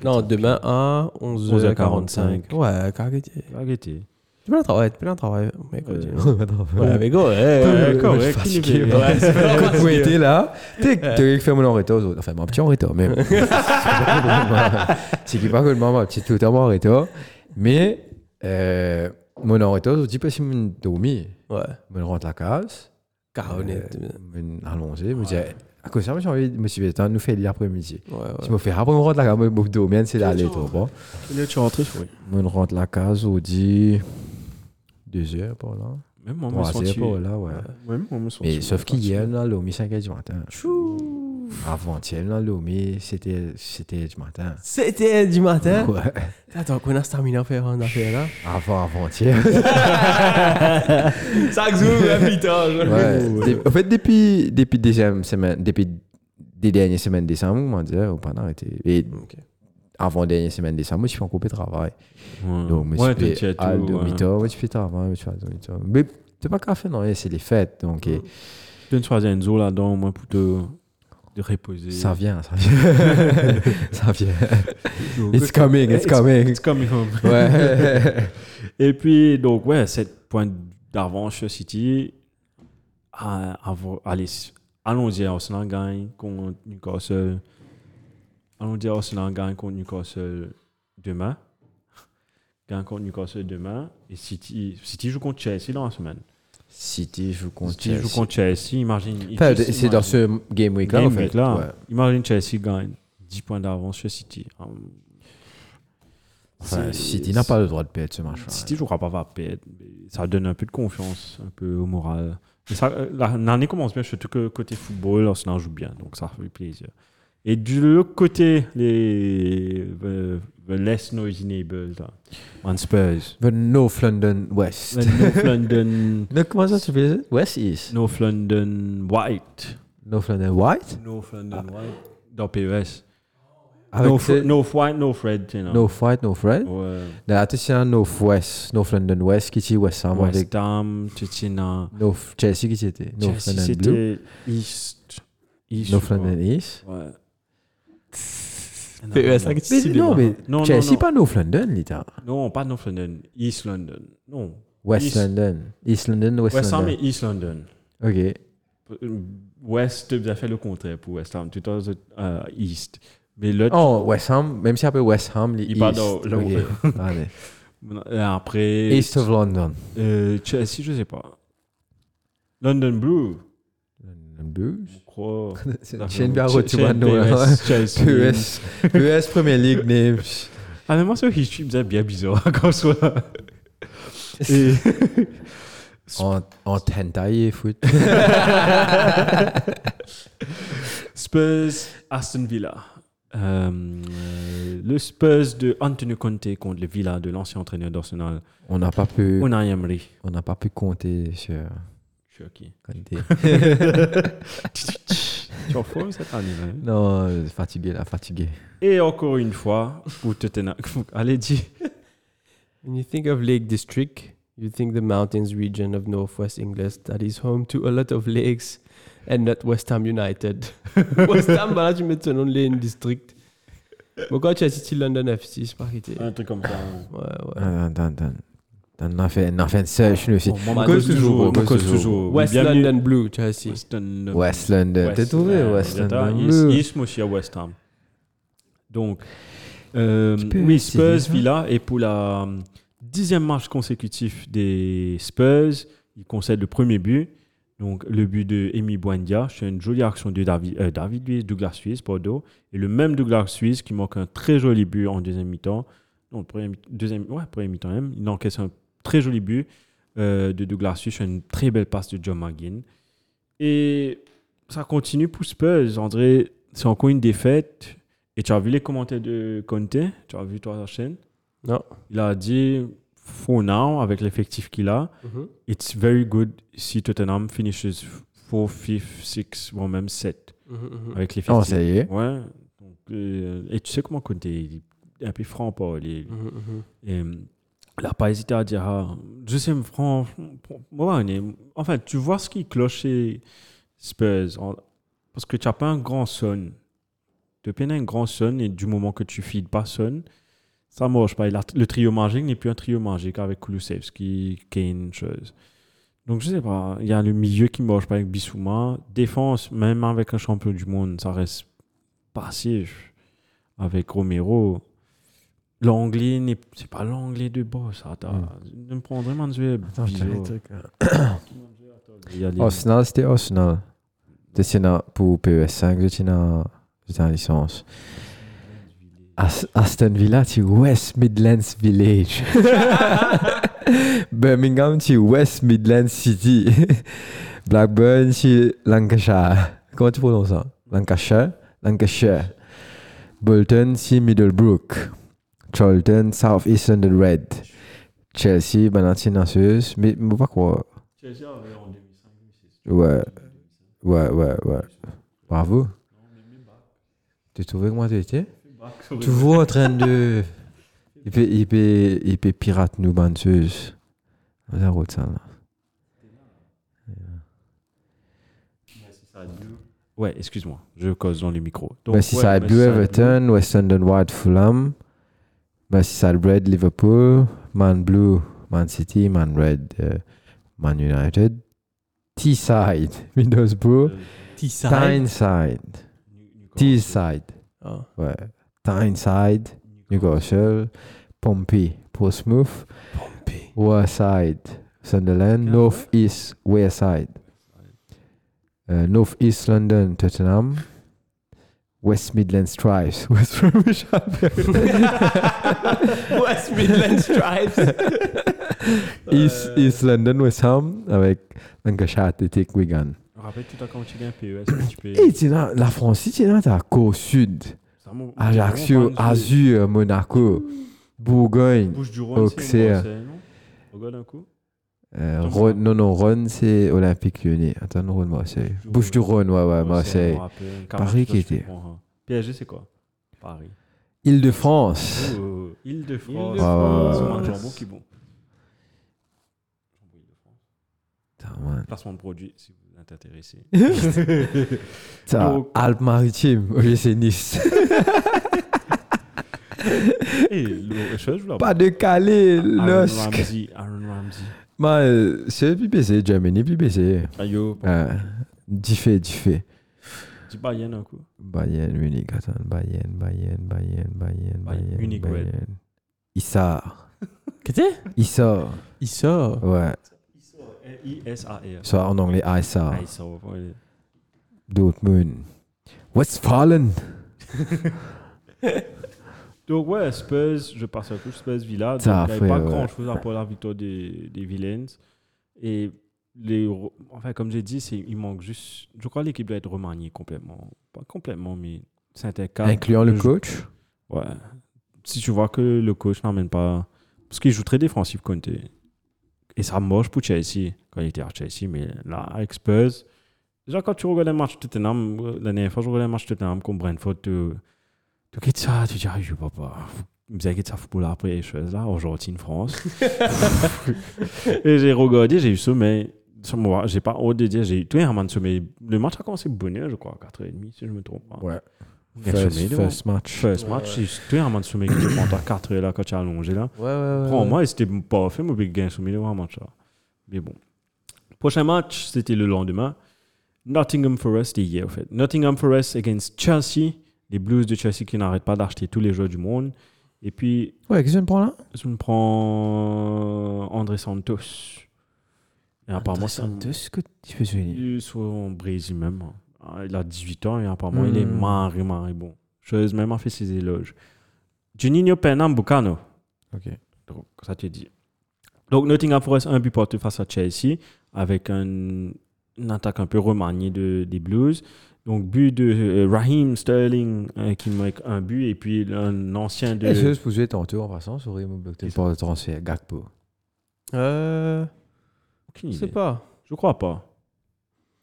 Non, demain à 11h45. 11h45. Ouais, carrément. Pas Quand facile. vous étiez là, tu as fait mon en aux autres. Enfin, mon petit en retard, même. C'est qui pas que le maman, petit tout en retard. Mais, euh, mon en retard, je dis pas si. Ouais. Je rentre à la case. Carrément. Allons-y. Je me dis, à cause de ça, j'ai envie de me dire, attends, nous fait l'après-midi. Ouais, ouais. Si je me fais après, on rentre à la case, je me dormir, c'est d'aller, toi, bon. Là, tu rentres, oui. Je rentre à la case, on dit deux heures, par là. Même moi, je Trois heures, senti. par là, ouais. Même moi. Mais sauf qu'hier, a l'OMI 5 h du matin. Avant-hier, a l'OMI, c'était c'était du matin. C'était du matin? Ouais. Attends, qu'on a stamina à faire en affaire là? Avant, avant-hier. Ça un putain. ouais. Dé- En fait, depuis, depuis deuxième semaine, depuis des dernières semaines de décembre, on m'a dit, on pas arrêter. Et Ok. Avant dernière semaine de décembre, je suis en coupé de travail. Ouais, Donc, je ouais, fait à ouais. demi-temps, je fais travail, je fais à demi-temps. Mais c'est pas faire, non, c'est les fêtes. Donc, et Tu peux choisir une zone là-dedans, moi, pour te de reposer. ça vient, ça vient. ça vient. It's coming, it's coming. It's coming home. Ouais. Et puis, donc, ouais, 7 points d'avance City. À, avant- allez, allons-y, Arsenal gagne contre Newcastle. Allons-y, Arsenal gagne contre Newcastle demain. Gagne contre Newcastle demain. Et City, City joue contre Chelsea dans la semaine. City joue contre City joue Chelsea. contre Chelsea. Imagine. Enfin, c'est dans ce game week là. Game en fait. week là. Ouais. Imagine Chelsea gagne 10 points d'avance sur City. Hum, Enfin, City n'a pas le droit de perdre ce match. City ne jouera pas va perdre. Ça donne un peu de confiance, un peu au moral. Euh, la- l'année commence bien, surtout que côté football, Arsenal joue bien, donc ça fait plaisir. Et du l'autre côté, les the, the less noisy neighbors, là, on Spurs. The North London West. The North London, Non, comment ça ça? West East. North London White. North London White? North London White. Dans PES. Avec North, White, North Red. North White, North Red? Ouais. Là, tu sais, North West. North London West qui était West Ham West Ham, tu North Chelsea qui était. North Chelsea, London Blue. c'était East. East North. London East. Ouais. PES, si non, mais Non, Chelsea, non. pas North London, l'état. Non, pas North London. East London. Non. West East. London. East London, West, West Ham London. et East London. Ok. Euh, West, tu as fait le contraire pour West Ham. Tu as euh, East. Mais Oh, West Ham, même si après West Ham, les Il East. dans- là, Ok. Allez. après. East of London. euh, Chelsea, je sais pas. London Blue, London Blues. je crois. Chelsea. PES. PES Premier League names. Ah, mais moi, ce history me bien bizarre quand soit. Et. En, en hentai et foot. Spurs, Aston Villa. Euh, le Spurs de Antonio Conte contre le Villa de l'ancien entraîneur d'Arsenal, On n'a pas pu, Unai Emery. on n'a pas pu compter sur Qui Kanté. Tu es en forme cette année, hein? non, euh, fatigué là, fatigué. Et encore une fois, pour Tottenham. Allez, dis. When you think of Lake District, you think the mountains region of northwest England that is home to a lot of lakes and not West Ham United. West Ham, bah là, tu mets ton nom de Lake District. Pourquoi tu as City London FC, c'est pas arrêté. Un truc comme ça. Ouais, ouais. Attends, attends, attends. On a fait, on a fait une session aussi. Cause toujours, cause toujours. West London Blue, tu as aussi. West London. T'as trouvé West London. Blue. Moi aussi à West Ham. Donc, euh, Spurs, oui, Spurs. Villa. Et pour la euh, dixième match consécutif des Spurs, ils concèdent le premier but. Donc, le but de Emi Buendia. C'est une jolie action de David, euh, David Luiz, Douglas Suisse, Bordeaux. Et le même Douglas Suisse qui manque un très joli but en deuxième mi-temps. Non, deuxième, ouais, premier mi-temps même. Il encaisse un très joli but euh, de Douglas sur Une très belle passe de John McGinn. Et ça continue pour Spurs. André, c'est encore une défaite. Et tu as vu les commentaires de Conte? Tu as vu toi la chaîne? Non. Il a dit, for now, avec l'effectif qu'il a, Mhm. it's very good si Tottenham finishes 4, 5, 6, voire même 7 Mhm, avec Oh, l'effectif. ça y est. Ouais. Donc, euh, et tu sais comment Conte il est un peu franc mhm. Et euh, il n'a pas hésité à dire ah, on est- enfin, tu vois ce qui cloche chez Spurs. Parce que tu n'as pas un grand son. Tu as un grand son et du moment que tu feeds pas son, ça ne marche pas. Le trio magique n'est plus un trio magique avec Kulusevski, Kane, chose. Donc, je sais pas. Il y a le milieu qui ne marche pas avec Bissouma. Défense, même avec un champion du monde, ça reste passif. Avec Romero, l'anglais n'est c'est pas l'anglais de boss. Attends, ne me prendrais Manzué. Attends, je te Arsenal, c'était Arsenal. J'étais là pour PES5, j'étais là, j'étais en licence. As- Aston Villa, c'est West Midlands Village. Birmingham, c'est West Midlands City. Blackburn, c'est Lancashire. Comment tu prononces ça? Lancashire? Lancashire. Bolton, c'est Middlebrook. Charlton, South East London Red. Chelsea, c'est Nasseuse. Mais, mais pas quoi. Ouais. Ouais, ouais, ouais. Bravo. Tu trouvais que moi tu étais Toujours en train de. Il peut, il peut, il peut pirate nous, bandeuse. On a route ça là. Ouais, excuse-moi, je cause dans les micros. Donc, ouais, Blue, Everton, West London White, Fulham. Merseyside Red, Liverpool. Man Blue, Man City. Man Red, euh, Man United. Teesside, Middlesbrough. Teesside. Tyneside. Teesside. Ah. Ouais. Tyneside, Newcastle, Pompey, Portsmouth, Pompey. Warside, Sunderland, North East, Wareside, uh, North East London, Tottenham, West Midlands Tribes, West Bromwich West Midlands Stripes. East, East London, West Ham, avec Lancashire Athletic, Wigan. Rappelle-tu t'as quand tu gagnes PES, tu peux. Et tu la France, tu t'as Côte Sud, Ajaccio, Azur, Monaco, Bourgogne, Auxerre. Regarde un coup. Euh, Rhône- non, non, Rhône, c'est Olympique Lyonnais. Attends, Rhône, Marseille. Bouche du Rhône, ouais, ouais, Marseille. Paris qui était. comprends, hein. PSG, c'est quoi? Paris. Île-de-France. Oh, Île-de-France. Île-de-France. Ah, ouais, C'est ouais, un qui est bon. Placement de produit, si vous êtes intéressé. Alpes-Maritimes, OGC Nice. Voulais Pas de Calais, Aaron Lusk. Ramsey. Aaron Ramsey. Man, euh, c'est plus baissé, Germany, plus baissé. Ayo, Euh, Diffé, diffé. dis Bayern un coup. Bayern, Munich, attends, Bayern, Bayern, Bayern, Bayern, Bayern. Munich. Bayern. Issar. Qu'est-ce Issar. Sort. Ouais. I-S-A-R. Ça en anglais, Issar. Ah, ouais. Dortmund. Westfalen. Donc, ouais, Spurs, je passe un coup, Spurs Villa. Donc, Ça, il n'y avait pas ouais. grand chose à part la victoire des, des Villains. Et les, enfin, comme j'ai dit, il manque juste. Je crois que l'équipe doit être remaniée complètement. Pas complètement, mais c'est un cas. Incluant le coach? Ouais. Si tu vois que le coach n'emmène pas. Parce qu'il joue très défensif, Conte. Et ça marche pour Chelsea, quand il était à Chelsea. Mais là, avec Spurs, déjà quand tu regardes un match de Tottenham, euh, la dernière fois, je regardais un match de Tottenham comme Brentford, tu, tu quittes ça, tu dis, ah, je peux pas. Vous avez ça football après les choses là, Argentine, France. et j'ai regardé, j'ai eu sommeil. J'ai pas honte de dire, j'ai eu tout un moment de sommeil. Le match a commencé bonne je crois, 4h30, si je me trompe pas. Ouais. First, sommeil, first match. First match, j'ai tout un moment de sommeil qui te prend à 4 heures là quand tu es allongé là. Ouais, ouais, Pour moi, c'était pas fait, mais j'ai gagné sommeil devant un match là. Mais bon. Prochain match, c'était le lendemain. Nottingham Forest, c'était hier en fait. Nottingham Forest against Chelsea. Les Blues de Chelsea qui n'arrêtent pas d'acheter tous les joueurs du monde. Et puis, Ouais, qu'est-ce que tu me prends là? je me prends André Santos. Et apparemment, un- ce que tu il soit en Brésil même. Ah, Il a 18 ans et apparemment il est Hmm. marré, marré bon. Chose même a fait ses éloges. Juninho Pernambucano. Ok. Donc, ça te dit. Donc Nottingham Forest, un but porté face à Chelsea avec un, une attaque un peu remaniée de, des Blues. Donc, but de euh, Raheem Sterling euh, qui marque un but et puis un ancien de. Est-ce que je peux jouer tantôt en passant sur Raymond Blocktail pour le transfert Gakpo Euh, je sais pas. Je crois pas.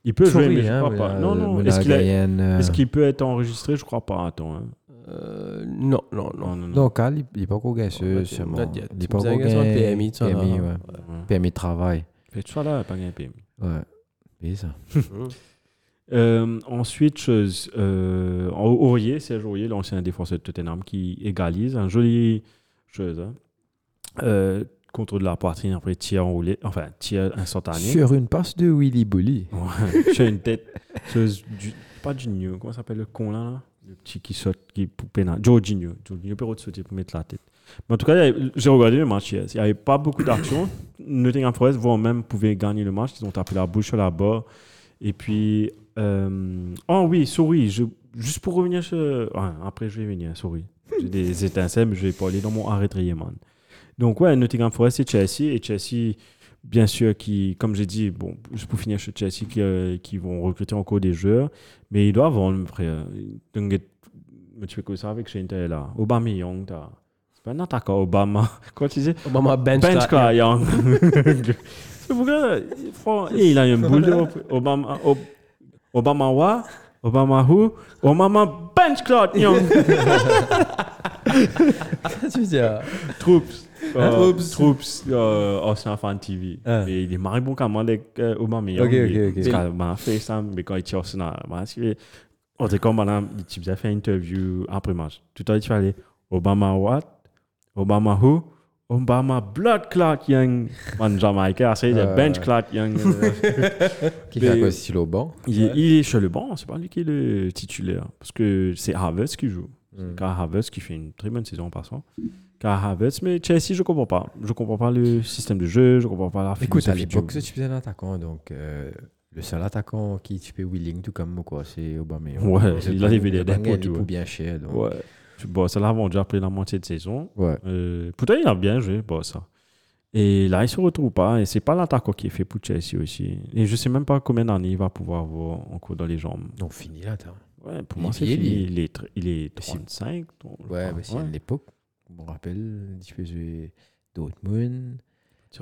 Il peut jouer, mais je hein, crois pas. Non, non. Est-ce qu'il a- euh, est-ce qu'il peut être enregistré? Je crois pas. Attends. hein. Euh, non, non, non. Non, non, Cal, il n'est pas encore gagné, Oh, c'est sûrement. yet. Il n'est pas Tu encore gagné. un PMI, là. PMI, ouais. PMI de travail. Fait ça là, pas gagné PMI. Ouais. Et ça. Euh, ensuite, chose, euh, Aurier, Serge Aurier, l'ancien défenseur de Tottenham, qui égalise. Un joli chose. Hein. Euh, contre de la poitrine, après tir enroulé, enfin tir instantané. Sur une passe de Willy Bully. Ouais, j'ai une tête. chose du, pas Junior, comment ça s'appelle le con là, là? Le petit qui saute, qui pour pénal. Jorginho. Jorginho peut sauter pour mettre la tête. Mais en tout cas, j'ai regardé le match hier. Il n'y avait pas beaucoup d'action. Nottingham Forest, voire même, pouvait gagner le match. Ils ont tapé la bouche sur la barre. Et puis. Euh... Oh oui, souris. Je... Juste pour revenir sur. Ouais, après, je vais venir, souris. J'ai des étincelles, mais je vais pas aller dans mon arrêt man. Donc, ouais, Nottingham Forest et Chelsea. Et Chelsea, bien sûr, qui, comme j'ai dit, bon, juste pour finir chez Chelsea, qui, euh, qui vont recruter encore des joueurs. Mais ils doivent vendre, frère. Donc, tu fais que ça avec Inter là? Aubameyang, t'as. C'est pas un attaquant, Obama. Comment tu disais? Obama bench, Bench quoi, Young. C'est pourquoi et il a une boule de Obama Ob- Obama what? Obama who? Obama bench clot Young. tu veux dire? Troops. Euh, Troops. Troops. Euh, Arsenal Fan TV. Ah. Mais il est marré bon quand même avec euh, Obama. Ok, ok, ok. Parce que m'a fait ça, mais quand il tire suivi. On était comme madame, tu faisais une interview après match. Tout à l'heure, tu allais Obama what? Obama who? Obama blood clot young. Man, Jamaïcain, c'est le Euh. bench clot young. Qui fait quoi style au banc? il, est, il est chez le banc, c'est pas lui qui est le titulaire. Parce que c'est Havertz qui joue. C'est Kai Havertz qui fait une très bonne saison en passant. Kai Havertz, mais Chelsea, je comprends pas. Je comprends pas le système de jeu, je comprends pas la Écoute, à l'époque, tu faisais un attaquant, donc euh, le seul attaquant qui tu peux willing, tout comme moi, quoi, c'est Obama. Ouais, il a révélé des pour ouais. bien cher. Donc. Ouais. Bon, ça l'a vendu après la moitié de saison. Ouais. Euh, pourtant, il a bien joué, bon, ça. Et là, il se retrouve pas. Et c'est pas l'attaquant qui est fait pour Chelsea aussi. Et je sais même pas combien d'années il va pouvoir avoir encore dans les jambes. Donc fini là, attends. Ouais, pour Il moi, est c'est fini. Il est, il est Si- 35. donc, Ouais, mais c'est Ouais. l'époque. Me rappelle, tu peux jouer Dortmund.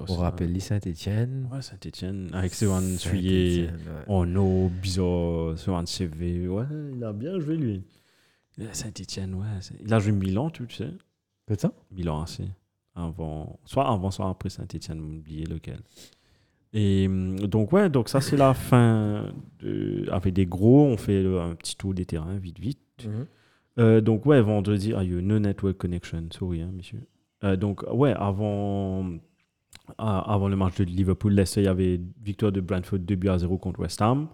On rappelle Saint-Etienne. Ouais, Saint-Etienne, avec Sevan Suyer, en eau, bizarre, Sevan CV. Ouais, il a bien joué, lui. Et Saint-Etienne, ouais. c'est- Il a joué Milan, tu sais. Que ça? Milan AC. Avant, soit avant, soit après Saint-Etienne, oublié lequel. Et hum, donc, ouais, donc ça, c'est la fin. De, avec des gros, on fait un petit tour des terrains, vite, vite. Euh, donc, ouais, vendredi, ah, il y a no network connection, sorry, hein, monsieur. Euh, donc, ouais, avant, ah, avant le match de Liverpool-Leicester, il y avait victoire de Brentford 2 buts à 0 contre West Ham.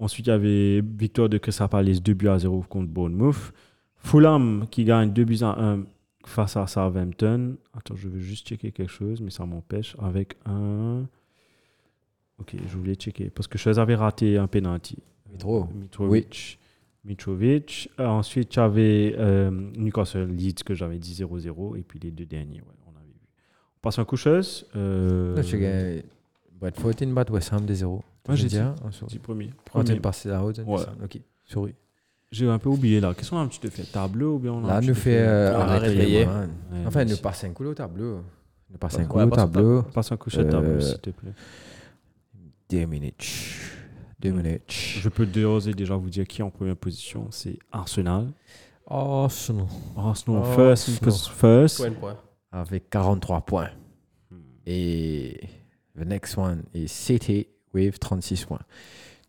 Ensuite, il y avait victoire de Crystal Palace 2 buts à 0 contre Bournemouth. Fulham qui gagne 2 buts à 1 face à Southampton. Attends, je veux juste checker quelque chose, mais ça m'empêche. Avec un. Ok, je voulais checker parce que je les avais raté un penalty. Mitro. Mitrovic. Euh, Mitrovic. Euh, ensuite, j'avais euh, Newcastle Leeds que j'avais dit 0-0 et puis les deux derniers, ouais, on avait vu. On passe en coucheuse. Euh... West Ham 2-0. Moi, j'ai dit hein, un premier. Ah, premier. La J'ai un peu oublié là. Qu'est-ce qu'on a un petit effet? Table bleu ou bien on a Là, nous fait, enfin, ne passe un couloir tableau. Ne passe un couloir tableau. Passe un couche à tableau, euh, s'il te plaît. Deux minutes. Deux minutes. Je peux d'oser déjà vous dire qui est en première position. C'est Arsenal. Arsenal. Arsenal, first, first. Avec 43 points. Hmm. Et the next one is City with 36 points.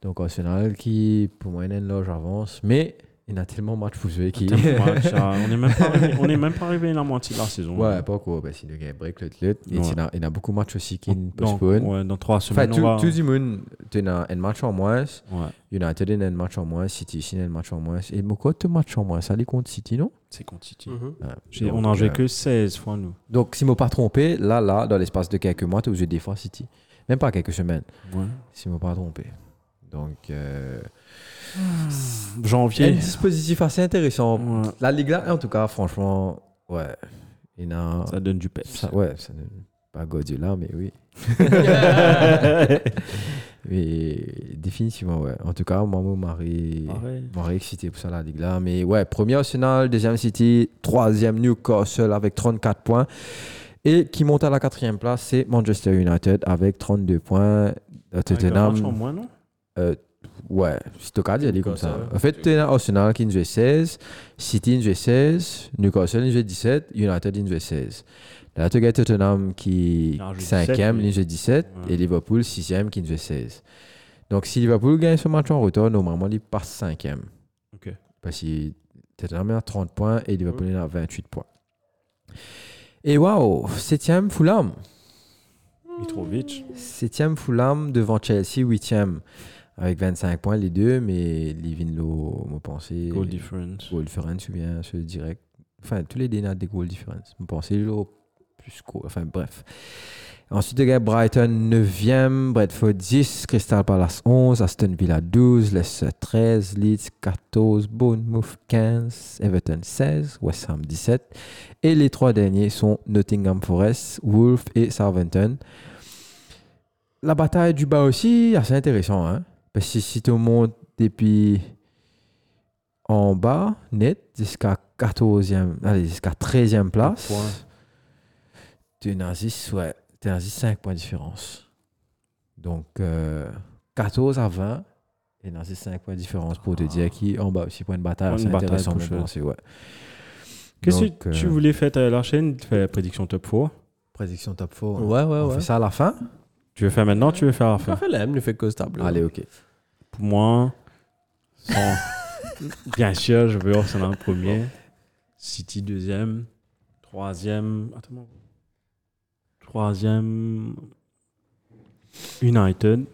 Donc Arsenal qui, pour moi, a une large avance. Mais il y a tellement de matchs pour jouer qui. Match, on n'est même pas arrivé- on n'est même pas arrivé à la moitié de la saison. Ouais, pas quoi. Qu'il y a un break. Et Ouais. il y, en a- il a beaucoup de matchs aussi qui postponent. ouais, dans trois Enfin, semaines, va... tout le monde, tu as un match en moins. Ouais, United a un match en moins. City ici a un match en moins. Et pourquoi tu match en moins Ça les compte City, non? C'est contre City. Mhm. Ouais. J'ai- Donc, on n'en joué euh, que 16 fois, nous. Donc, si je ne pas trompé, là, là, dans l'espace de quelques mois, tu as joué des fois City. Même pas quelques semaines, Ouais. si je ne pas trompé. Donc, euh, il y a Janvier. un dispositif assez intéressant. Ouais, La Ligue là, en tout cas, franchement, ouais. Il a. ça donne du peps. ça- ouais, ça ne pas Guardiola, mais oui. Mais définitivement, ouais. En tout cas, moi, mon mari, mari excité pour ça, la ligue là. Mais ouais, premier Arsenal, deuxième City, troisième Newcastle avec 34 points. Et qui monte à la quatrième place, c'est Manchester United avec 32 points. Euh, Tottenham, Franchement, moins, non? euh, ouais, c'est au cas d'y aller comme ça. En fait, Tottenham, Arsenal qui nous fait 16, City nous fait 16, Newcastle nous fait 17, United nous fait 16. Là, tu as Tottenham qui en joue 5e, 17, nous fait 17, Ouais. et Liverpool 6e qui nous fait 16. Donc, si Liverpool gagne ce match en retour, normalement, il passe 5e. Ok. Parce que Tottenham est à 30 points et Liverpool est à 28 points. Et waouh, 7e Fulham. Mitrovic. 7e Fulham devant Chelsea, 8e avec 25 points les deux, mais Livinlo, me pensais. Goal difference. Goal difference ou bien ce direct. Enfin, tous les dénats des goal difference. Me pensais le plus. Enfin, bref. Ensuite, il y a Brighton 9e, Bradford 10, Crystal Palace 11, Aston Villa 12, Leicester 13, Leeds 14, Bournemouth 15, Everton 16, West Ham 17. Et les trois derniers sont Nottingham Forest, Wolves et Southampton. La bataille du bas aussi, assez intéressant. Hein? Parce que si tu montes depuis en bas, net, jusqu'à 14e, allez, jusqu'à 13e place, tu 10, ouais, as 5 points de différence. Donc, euh, 14 à 20, et dans 5 points de différence pour te dire qui en bas aussi point de bataille. C'est bataille intéressant pour penser, ouais. Qu'est-ce que euh, tu voulais faire à la chaîne? Tu fais la prédiction top 4. Prédiction top 4. Ouais, ouais, On ouais. fait ça à la fin? Tu veux faire maintenant Tu veux faire à la On fin? fait l'aime, nous fait cause table. Allez, ok. Pour moi, sans- bien sûr, je veux Arsenal premier, City deuxième, troisième, attends, troisième, United,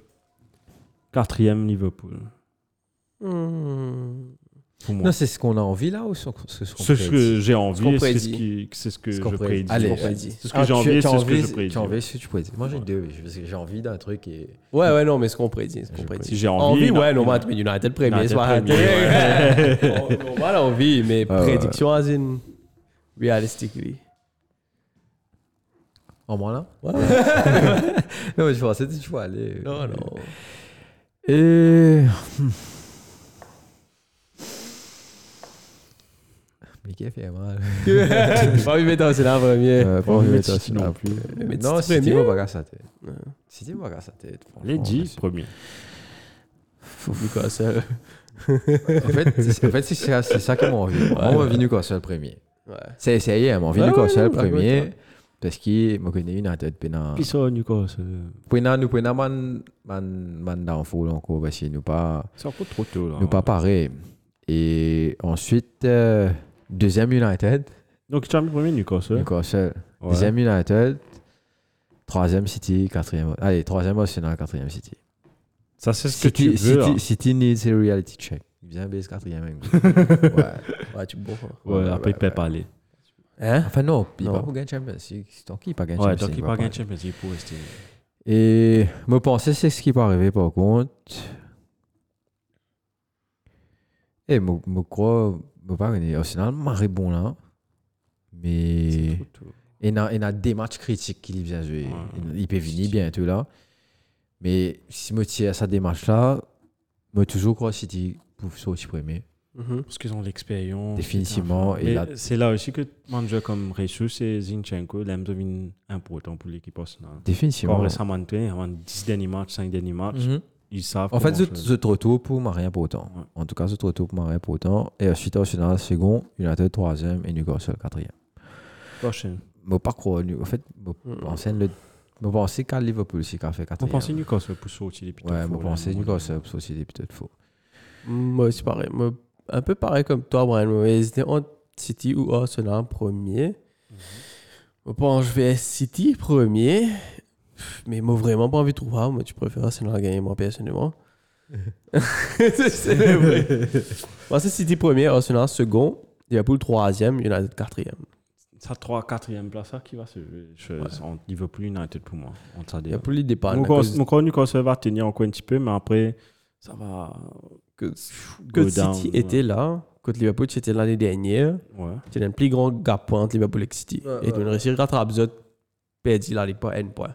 quatrième Liverpool. Non, c'est ce qu'on a envie là ou ce qu'on ce qu'on C'est ce que j'ai envie, c'est ce, qui- c'est ce que Ce je prédis. Allez. C'est ce que j'ai envie, c'est ce que je prédis. Tu as envie ce que tu prédis. Moi, j'ai deux. J'ai envie d'un truc et. Ouais, ouais, non, mais ce qu'on prédit. Ce qu'on prédit. Si j'ai envie, ouais, non. mais United premier, United c'est pas premier, raté. Normal, envie, mais prédiction, as in, realistically. En moi là Ouais. Non, mais je pensais que tu vas aller. non, non. Et. Mais qui a fait mal Pas envie de mettre c'est là premier. Euh, Pas envie de mettre c'est non plus. Mais Non, premier. va pas sa tête. Ouais. City va pas sa tête. Les franchement, 10 merci. premiers. Newcastle. En fait, c'est en fait, c'est ça, c'est ça qui m'a envie. Moi, on m'a vu Newcastle premier. Ouais. C'est essayé, hein, m'a envie Ouais, Newcastle ouais, ouais, premier. ouais. Parce qu'il me connaît United. Pena, Qui ça, Newcastle pena, nous pena man, man, man downfall encore. Parce que nous pas, C'est encore trop tôt, là. nous pas pareil. Et ensuite, euh, deuxième United. Donc, tu as mis premier Newcastle. Newcastle. Ouais. Deuxième United. Troisième City, quatrième. Allez, troisième Arsenal, quatrième City. Ça, c'est ce que tu City, veux. hein. là. City, City needs a reality check. Il vient base quatrième ouais. Ouais, tu bon. hein. Ouais, Ouais, après, il peut parler. Hein? Enfin, non, il va pas gagner Champions League. Tant qu'il pas gagner Ouais, Champions donc League, il va pas gagner Champions League pour rester. Et me penser, c'est ce qui peut arriver par contre. Et me, me crois, me pas gagner. Arsenal, marre bon là. Mais C'est il y a, il des matchs critiques qu'il vient jouer. Ouais. Il, il peut venir bientôt là. Mais si me tire à ça des matchs là, me toujours crois City pour sortir premier. Mhm. Parce qu'ils ont l'expérience. Définitivement, et là- C'est là aussi que manager comme Jesus et Zinchenko, l'aime devient important pour l'équipe Arsenal. Définitivement. Quand récemment, avant 10 derniers matchs, 5 derniers matchs, Mhm. ils savent. En fait, je, je te retourne pour Marien pour autant. Ouais. En tout cas, je te retourne pour Marien pour autant. Et ensuite, Arsenal, second, United, troisième et Newcastle, quatrième. Prochaine. Je pas croire. En fait, je Mhm. pensais le. Je pensais qu'à Liverpool, c'est qu'à fait Vous quatrième. pensez Newcastle pour sortir les pitons Ouais, je faux, là, pensais à un moment Newcastle pour aussi des peut-être faux. Moi aussi pareil. Moi, un peu pareil comme toi, Brian. Moi, hésité entre City ou Arsenal en premier. Pense que je vais City premier. Mais moi, vraiment pas envie de trouver. Moi, tu préfères Arsenal gagner, moi, personnellement. c'est vrai. Moi, c'est City premier, Arsenal second. Liverpool troisième, United quatrième. Ça, 3 4 place, ça qui va se jouer. Je- Entre Liverpool et United pour moi. Des- Liverpool, il dépend. Mon corps Newcastle va tenir encore un petit peu, mais après, ça va. Que, que down, City ouais. était là. Quand Liverpool, c'était l'année dernière. Ouais. C'est un plus grand gap entre Liverpool et City. Ouais, et ouais, de réussir à rattraper ça, perdu la Ligue pas N point.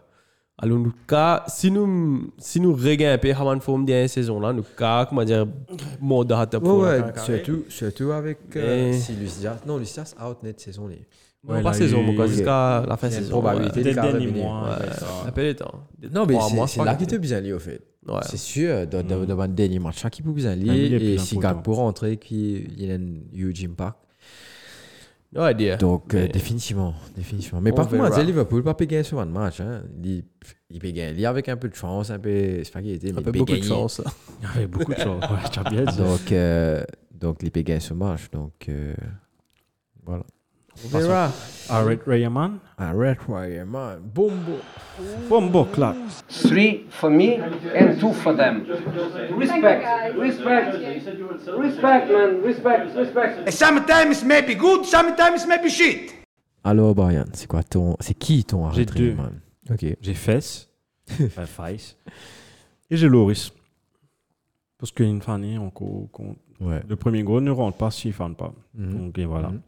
Alors, nous, cas, si nous, si nous regagnons un peu forme dernière saison là, nous, cas, comment dire, mode de hâte pour Ouais, ouais, surtout, surtout avec euh, si Lucias. Non, Lucias out net saison. les- Non, Ouais, pas là, saison, mais jusqu'à la fin de saison. probabilité ouais. De le dernier mois. Ouais, un peu de temps. Non, mais c'est là qui que- te bien lié, au fait. Ouais. C'est sûr, dans, dans, dans le dernier match, qui peut plus Et si. Gakpo rentrer, qui il y a un huge impact. Ouais, dire. Donc, euh, Mais- définitivement, définitivement. Mais On par contre, Liverpool pas peut gagner sur un match. Hein. Il, il peut gagner avec un peu de chance, un peu. C'est pas qu'il était, Un mais peu beaucoup de chance. là. Il y avait beaucoup de choses. Ouais, bien dit. Donc, euh, donc, il peut gagner ce match. Donc, euh, voilà. On verra. Alright, Rayaman. Arrête, ouais, man. Bombo. Bombo, clap. three for me and two for them. Respect, respect, respect, man, respect, respect. Sometimes maybe good, sometimes maybe shit. Alors, Brian, c'est quoi ton. C'est qui ton J'ai arrêt deux. man? Ok. J'ai Fess, enfin Faiz, et j'ai Loris. Parce qu'une fanny, on, co- qu'on- Ouais. le premier goal ne rentre pas s'il ne fan pas. Mhm. Donc et voilà. Mhm.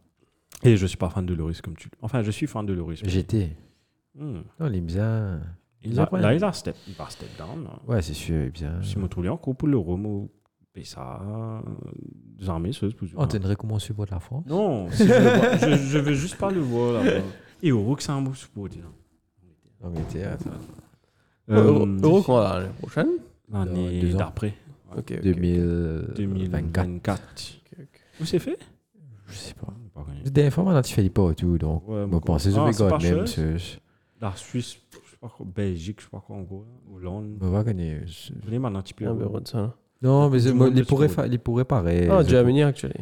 Et je suis pas fan de Loris comme tu. Enfin, je suis fan de Loris. mais- J'étais. Hmm. Non, il est bien. Il a, là, il a step, il va step down. Ouais, c'est sûr, il est bien. Si je me trouve encore pour le Rome, et ça, jamais ce pour Oh, t'aimerais comment support la France? Non, si je, le vois- je, je veux juste pas le voir là-bas. Et au Luxembourg, c'est pour dire. Non, mais t'es- attends. Euro Euh, Euro quand l'année prochaine? L'année Deux ans. d'après, Ok. ok. 2024. 2024. Où c'est fait? Je sais pas. Pas connu. Dernière fois, maintenant, tu fais les pas et tout, donc. Ouais, Bon, pensez ah, pas même. La Suisse, je sais pas quoi, Belgique, je sais pas quoi en gros, Hollande. On va gagner. Venez maintenant un petit peu. Un euro de ça. Non, mais les de pourraient sport. fa- les pourraient pareil. Ah, Germany, actually.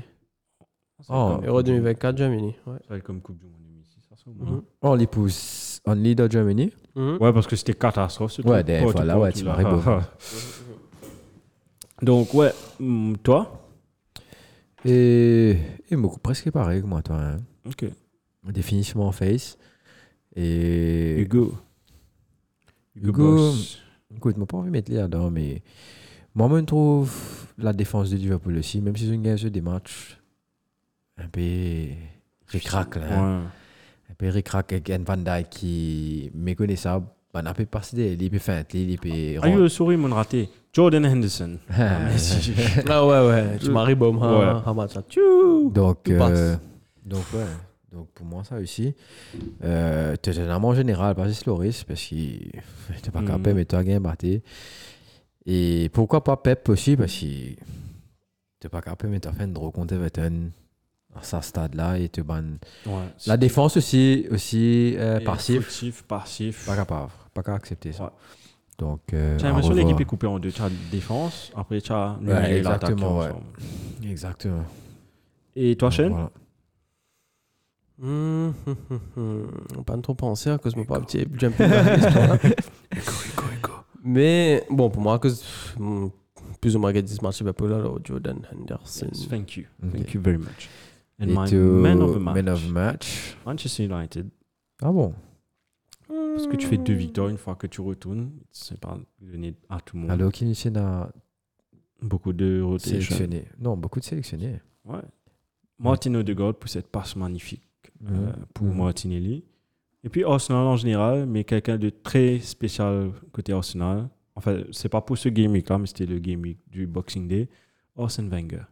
Oh, Euro 2024, Germany. Ouais. Ça va être comme Coupe du Monde 2006, ça, ça, au moins. Mhm. on les pousse en leader Germany. Mhm. Ouais, parce que c'était catastrophe. ce Ouais, truc. des Oh, fois, tu là, peux- ouais, tu tu m'arrives. Donc, ouais, hum, toi? Et, et beaucoup, presque pareil que moi, toi. Hein. Ok. Définitivement face. Et. Hugo. Hugo, Boss. écoute, moi pas envie de mettre les là-dedans, mais moi, je trouve la défense de Liverpool aussi, même si ils ont gagné des matchs un peu ricrac, là. hein. Ouais. Un peu ricrac avec Van Dijk qui est méconnaissable. Des il peut faire, il peut Ah, yo, sorry, mon raté. Jordan Henderson. Ah. Ah ouais, ouais. Tu m'arrives, bon, un un match Donc, euh, donc ouais. Donc pour moi, ça aussi. Euh, Tottenham en général, pas juste Loris, parce qu'il n'était pas Mhm. capable, mais tu as gagné battu. Et pourquoi pas Pep aussi, parce qu'il n'était pas capable, mais tu as fait une draw contre Everton à ce stade-là, et tu bannes. Ouais. La défense aussi, aussi euh, passif, Fautif, passif. pas capable, pas capable d'accepter ça. Ouais. Donc, euh, J'ai à l'impression que l'équipe est coupée en deux. Tu as la défense, après tu as le Ouais, exactement, ouais. ensemble. Exactement. Et toi, Shane Voilà. Hum, hum. Pas trop penser à cause de mon pas petit jumping. Mais bon, pour moi, à cause hum, plus ou moins gagné ce match Jordan Henderson. Yes, thank you. Ok. Thank you very much. And Et my tu- man of the match, Man of match. Manchester United. Ah bon? Parce que tu fais deux victoires une fois que tu retournes. C'est pas donné à tout le monde. Alors, qui nous a Beaucoup de rotation. sélectionné Non, beaucoup de sélectionnés. Ouais. Martin Odegaard pour cette passe magnifique euh, pour Mhm. Martinelli. Et puis Arsenal en général, mais quelqu'un de très spécial côté Arsenal. Enfin, c'est pas pour ce game week là, mais c'était le game week du Boxing Day. Arsène Wenger.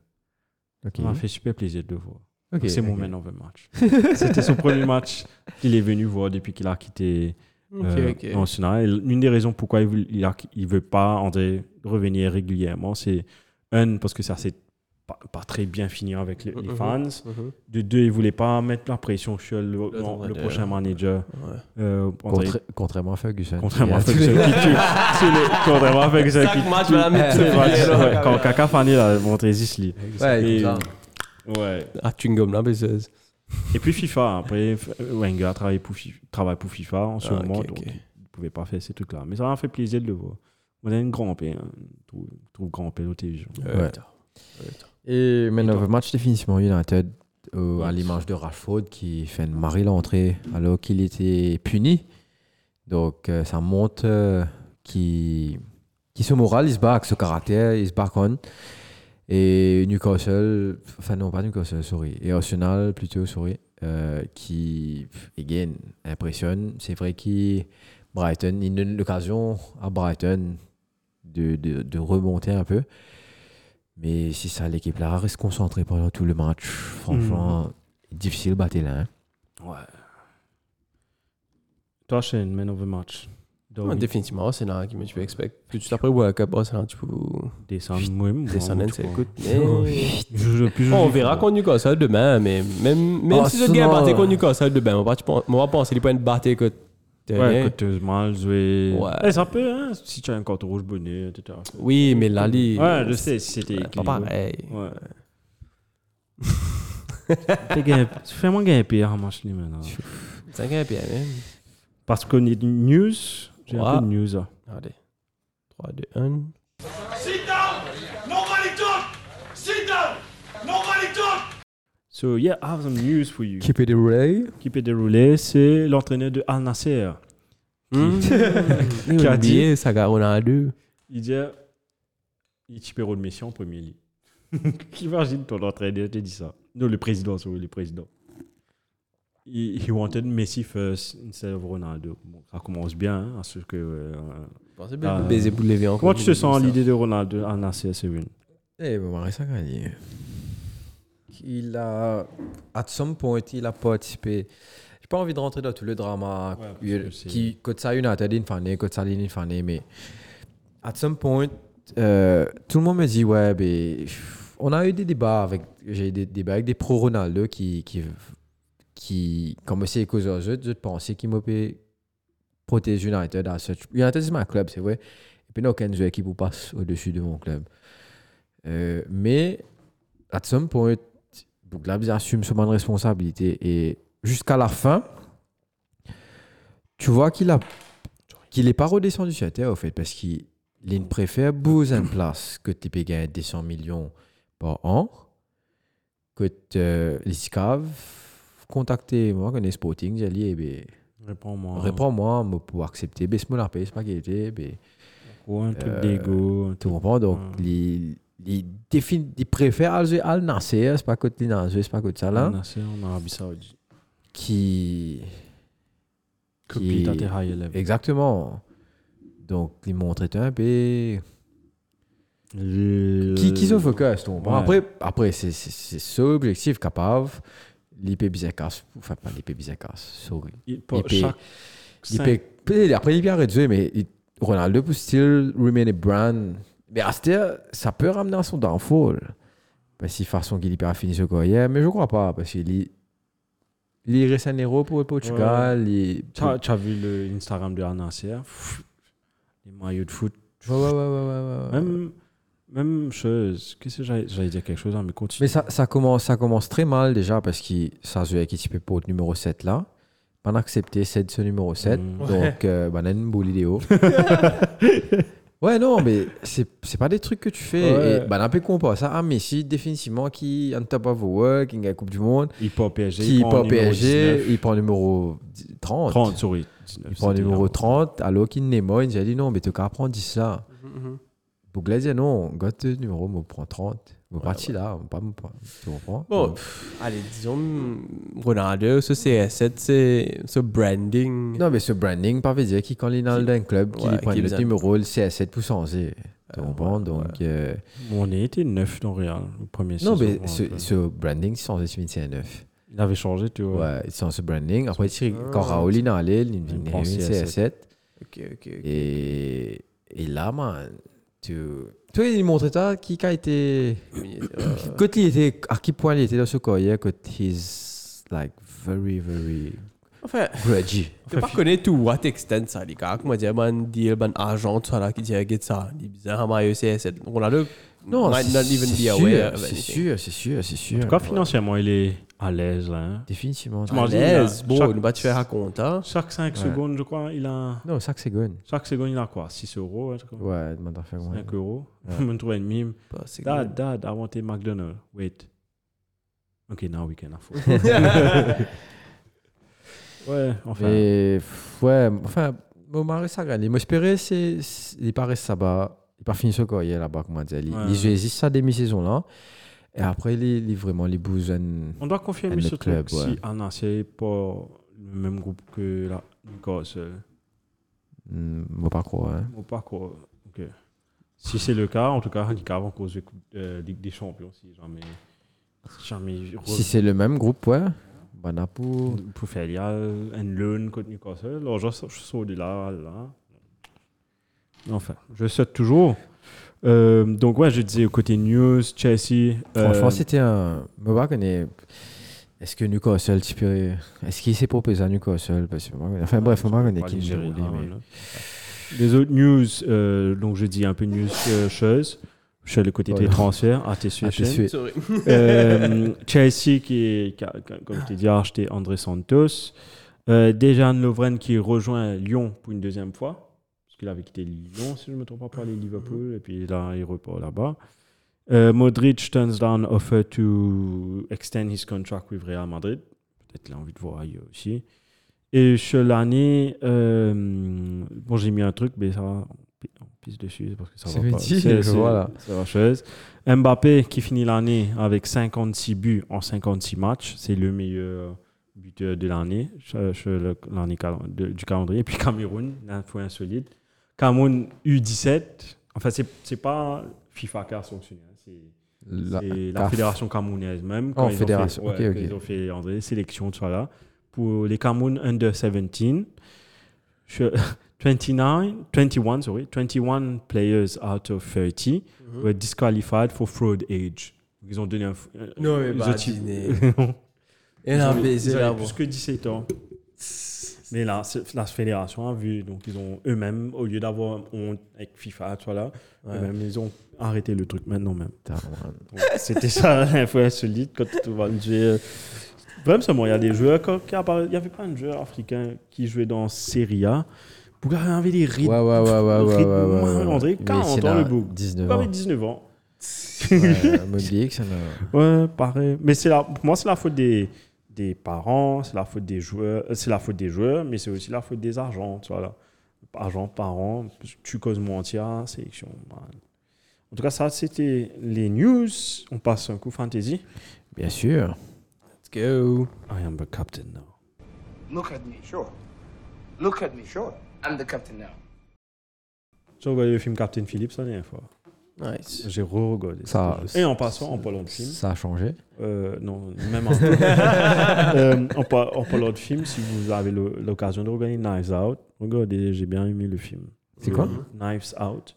Ok. Ça m'a fait super plaisir de le voir. Ok, c'est mon ok. man of the match. c'était son premier match qu'il est venu voir depuis qu'il a quitté Ok, euh, l'une des raisons pourquoi il il veut pas André, revenir régulièrement, c'est un, parce que ça s'est pas, pas très bien fini avec les, les Mhm. fans. Mhm. De deux, il voulait pas mettre la pression sur le, non, le prochain manager. Ouais. Euh, André- Contra- contrairement à Ferguson. contrairement à Ferguson qui tue. Contrairement à Ferguson qui match, tue le. Quand Kaka Fanny a montré Zisli. Ouais. Ouais. Ah, chewing-gum là, baiseuse. Et puis FIFA, après, Wenger travaille pour, FIFA, travaille pour FIFA en ce Ah, moment, donc il ne pouvait pas faire ces trucs-là. Mais ça m'a fait plaisir de le voir. On a une grand paix, hein. Je trouve, trouve grand paix au télévision. Ouais. Et toi the match, définitivement United, euh, à l'image de Rashford qui fait une marée l'entrée alors qu'il était puni. Donc, euh, ça montre euh, qu'il qui se moral, il se bat avec ce caractère, il se bat on. Et Newcastle, enfin non, pas Newcastle, sorry, et Arsenal plutôt, sorry, euh, qui, again, impressionne. C'est vrai qu'il Brighton. Il donne l'occasion à Brighton de, de, de remonter un peu. Mais si ça, l'équipe là reste concentrée pendant tout le match. Franchement, difficile de battre là. hein. Ouais. Toi, Shane, man of the match. Ouais, définitivement, c'est là qui me tu peux expect. Tout de suite après Cup, oh, c'est là tu peux Descendre moi-même. descendre, c'est écoute. On verra quoi. contre Newcastle demain, mais même, même Ah, si je sinon, gagne battre euh, contre Newcastle demain, on va penser les points de battre que Ouais, coûteusement, jouer. Ouais. Eh, ça peut, hein, si tu as un compte rouge bonnet, etc. Oui, mais là, les- Ouais, je sais, si c'était Ouais. Pas pareil. Ouais. T'es gagné- Tu fais moins gagner pire en match lui maintenant. C'est un bien, même. Parce qu'on est news. J'ai un peu de news. Allez. 3, 2, 1. Sit down! Nobody talk! Sit down! Nobody talk! So, yeah, I have some news for you. Keep it away. Qui peut dérouler, c'est l'entraîneur de Al Nasser. Qui Qui a dit- ça, Ronaldo. Il dit il de mission en premier lit. Imagine ton entraîneur te dit ça. Non, le président, sorry, le président. He, he wanted Messi first instead of Ronaldo. Bon, ça commence bien, hein, à ce que. euh, Pensez bien le baiser pour lever encore. Comment tu te sens à l'idée de Ronaldo à Nasser, Séville Eh, bon, Marissa gagné. Il a, at some point, il a participé. J'ai pas envie de rentrer dans tout le drama Ouais, qui, côté ça, United, il fallait, côté ça, il fallait, mais at some point, euh, tout le monde me dit, ouais, ben, on a eu des débats avec, j'ai eu des débats avec des pro-Ronaldo qui, qui, qui, comme c'est cause aux autres, je pensais qu'ils m'ont protéger United à such. United, c'est ma club, c'est vrai. Et puis, il n'y a aucune équipe qui passe au-dessus de mon club. Euh, mais, at some point, Bouglab assume son responsabilité. Et jusqu'à la fin, tu vois qu'il a qu'il n'est pas redescendu sur terre, au fait, parce qu'il il préfère bouger en place que tu peux gagner 200 millions par an, que tu SCAV contacter moi, quand Sporting, j'ai dit, eh ben, Réponds-moi. réponds-moi, moi, pour accepter, ben, c'est appel, c'est pas qu'il était, ben, Ou un truc Euh, d'ego. tu comprends? Donc, Ouais. il, il, définit, il préfère Al Al Nasser, c'est pas côté Nasser, c'est pas côté ça là, Nasser en Arabie Saoudite. qui. Level. Exactement. Donc, il montre un peu. Qui, qui se focus? Ouais. Après, après c'est c'est- c'est ça objectif capable. L'IP Bizakas, enfin pas l'IP Bizakas, sorry. Pour après, il de jouer, mais il- Ronaldo peut still remain a brand. Mais stade, ça peut ramener à son downfall. Parce que de façon qu'il peut finir ce carrière, mais je crois pas, parce qu'il est. Il reste un héros pour le Portugal. Tu as, vu le Instagram de Anasser Les maillots de foot. Ouais, ouais, ouais, ouais. Même, même chose. Qu'est-ce que j'allais j'allais dire quelque chose, hein, mais continue. Mais ça, ça, commence, ça commence très mal déjà parce que ça joue avec équipe pour le numéro 7 là. Pas accepté, c'est ce numéro 7. Mm. Donc, euh, bah, on a une beau vidéo. ouais, non, mais c'est c'est pas des trucs que tu fais. Ouais. Et bah, on peut comparer ça à Messi, définitivement, qui on top of the world, qui gagne la Coupe du Monde, il part au PSG. qui prend pas au numéro PSG, 19. il prend numéro 30. 30, sorry. 19, Il prend numéro avant. 30, alors qu'il n'est pas. Il a dit non, mais tu qu'à prendre 10 là. Mhm, Bougla dit non, gote le numéro, me prend 30. Me parti là, on pas. Tu comprends? Bon, Donc, allez, disons, Ronaldo, ce CS7, c'est ce branding. Non, mais ce branding, pas veut dire qu'il, quand il est dans un club, qu'il Ouais, prend le numéro, le CS7 pour changer. Tu Euh, comprends? ouais, Donc, euh, On était neuf dans Real, le premier non, saison, mais ouais, ce, ce branding, c'est changé sur 29. Il avait changé, tu vois. Ouais, c'est ce branding. Après, Ah, quand Raoul est allé, il Il il prend a eu CS7. CS7. Ok, ok, ok. Et, et là, man, tu. Tu vois, il montrait ça qui a été. Oui, euh, Quand il était. À quel point il était dans ce carrière, que he's like very, very Enfin, grudgy. je pas connaître to what extent ça, les gars. Comment dire, ban deal, argent, tout ça là, qui dit, get ça. Il bizarre, ma CS7. Ronaldo Non, might c'est not even c'est sûr, c'est sûr, c'est sûr. En tout cas, financièrement, il est à l'aise, là. hein. Définitivement. Tu À l'aise. il Bon, chaque- on va te faire raconter. hein. Chaque 5 Ouais. secondes, je crois, il a. Non, ça que c'est good. Chaque seconde, il a quoi? 6 euros, comme ça. Ouais, à faire moi. 5 euros. Je me trouve une mime. Bah, Dad, dad, I want a McDonald's. Wait. Okay, now we can afford. ouais, enfin. Mais, ouais, enfin, mon mari, ça gagne. Moi, j'espérais, c'est. Il paraît ça va. Il pas fini ce carrière là-bas, comment dire. Il, il juste ça demi-saison là. Et après, il, il vraiment, bouge. un- On doit confirmer ce truc club, ouais. si Anna, c'est pas le même groupe que la Newcastle. Moi, pas croire. Hein. Pas quoi. Ok. Si c'est le cas, en tout cas, handicap en cause de euh, Ligue des Champions, si jamais. Si jamais. Si c'est le même groupe, ouais. Bon, pour. pour faire il y a un loan contre Newcastle. Alors, je, saute de là, là. Enfin, je saute toujours. Euh, donc, ouais, je disais côté news, Chelsea. euh, Franchement, c'était un. Est-ce que Newcastle, tu peux. Est-ce qu'il s'est proposé à Newcastle? Parce que Enfin bref, moi, connaît pas qui hein. Les autres news, euh, donc je dis un peu news euh, choses. Je suis le côté des transferts. Ah, t'es sûr. Euh, Chelsea qui, est- qui a, comme je t'ai dit, a acheté André Santos. Euh, Dejan Lovren qui rejoint Lyon pour une deuxième fois. Qu'il avait quitté Lyon, si je ne me trompe pas, pour aller Liverpool. Et puis là, il repart là-bas. Euh, Modric turns down offer to extend his contract with Real Madrid. Peut-être qu'il a envie de voir ailleurs aussi. Et l'année, euh, bon, j'ai mis un truc, mais ça va, on pisse dessus parce que ça va pas. petit, C'est- la chose. Mbappé qui finit l'année avec 56 buts en 56 matchs. C'est le meilleur buteur de l'année, le- l'année du calendrier. Et puis Cameroun, l'info insolite. Cameroun U17. Enfin, c'est c'est pas FIFA qui a sanctionné. hein, C'est La, fédération camerounaise même. Oh, quand ils ont fait- ouais, ok, ok. quand Ils ont fait André, sélection, tout ça là. Pour les Cameroun under 17, je- 29, 21, sorry, 21 players out of 30 Mhm. were disqualified for fraud age. Ils ont donné un. Non, mais ils bah, ont Disney. Ils Et là, avaient- baiser ils là, plus que 17 ans. Mais là, la fédération a vu, donc ils ont eux-mêmes, au lieu d'avoir honte avec FIFA, tu vois là, Ouais. eux-mêmes, ils ont arrêté le truc maintenant même. C'était ça l'info insolite quand tu vas le jouer. Vraiment, seulement, il y a des joueurs qui apparaissent- Il n'y avait pas un joueur africain qui jouait dans Serie A. Bouga avait des rythmes. Ouais, ouais, ouais, ouais, rythmes- ouais, ouais, ouais. André, Mais 40 c'est ans le bouc. 19 Bouga ans. avait 19 ans. Ouais, Moby X, Ouais, pareil. Mais c'est la, pour moi, c'est la faute des, des parents, c'est la faute des joueurs, euh, c'est la faute des joueurs, mais c'est aussi la faute des agents, tu vois là. Agents, parents, tu causes entière, sélection. En tout cas, ça, c'était les news. On passe un coup fantasy. Bien sûr. Let's go. I am the captain now. Look at me, sure. Look at me, sure. I'm the captain now. J'ai regardé le film Captain Phillips la dernière fois? Nice. J'ai re-regardé. Ça, Et en passant, en parlant de film, Ça a changé. euh, non, même en, euh, en, en parlant de film, si vous avez l'occasion de regarder Knives Out, regardez, j'ai bien aimé le film. C'est quoi? Knives Out,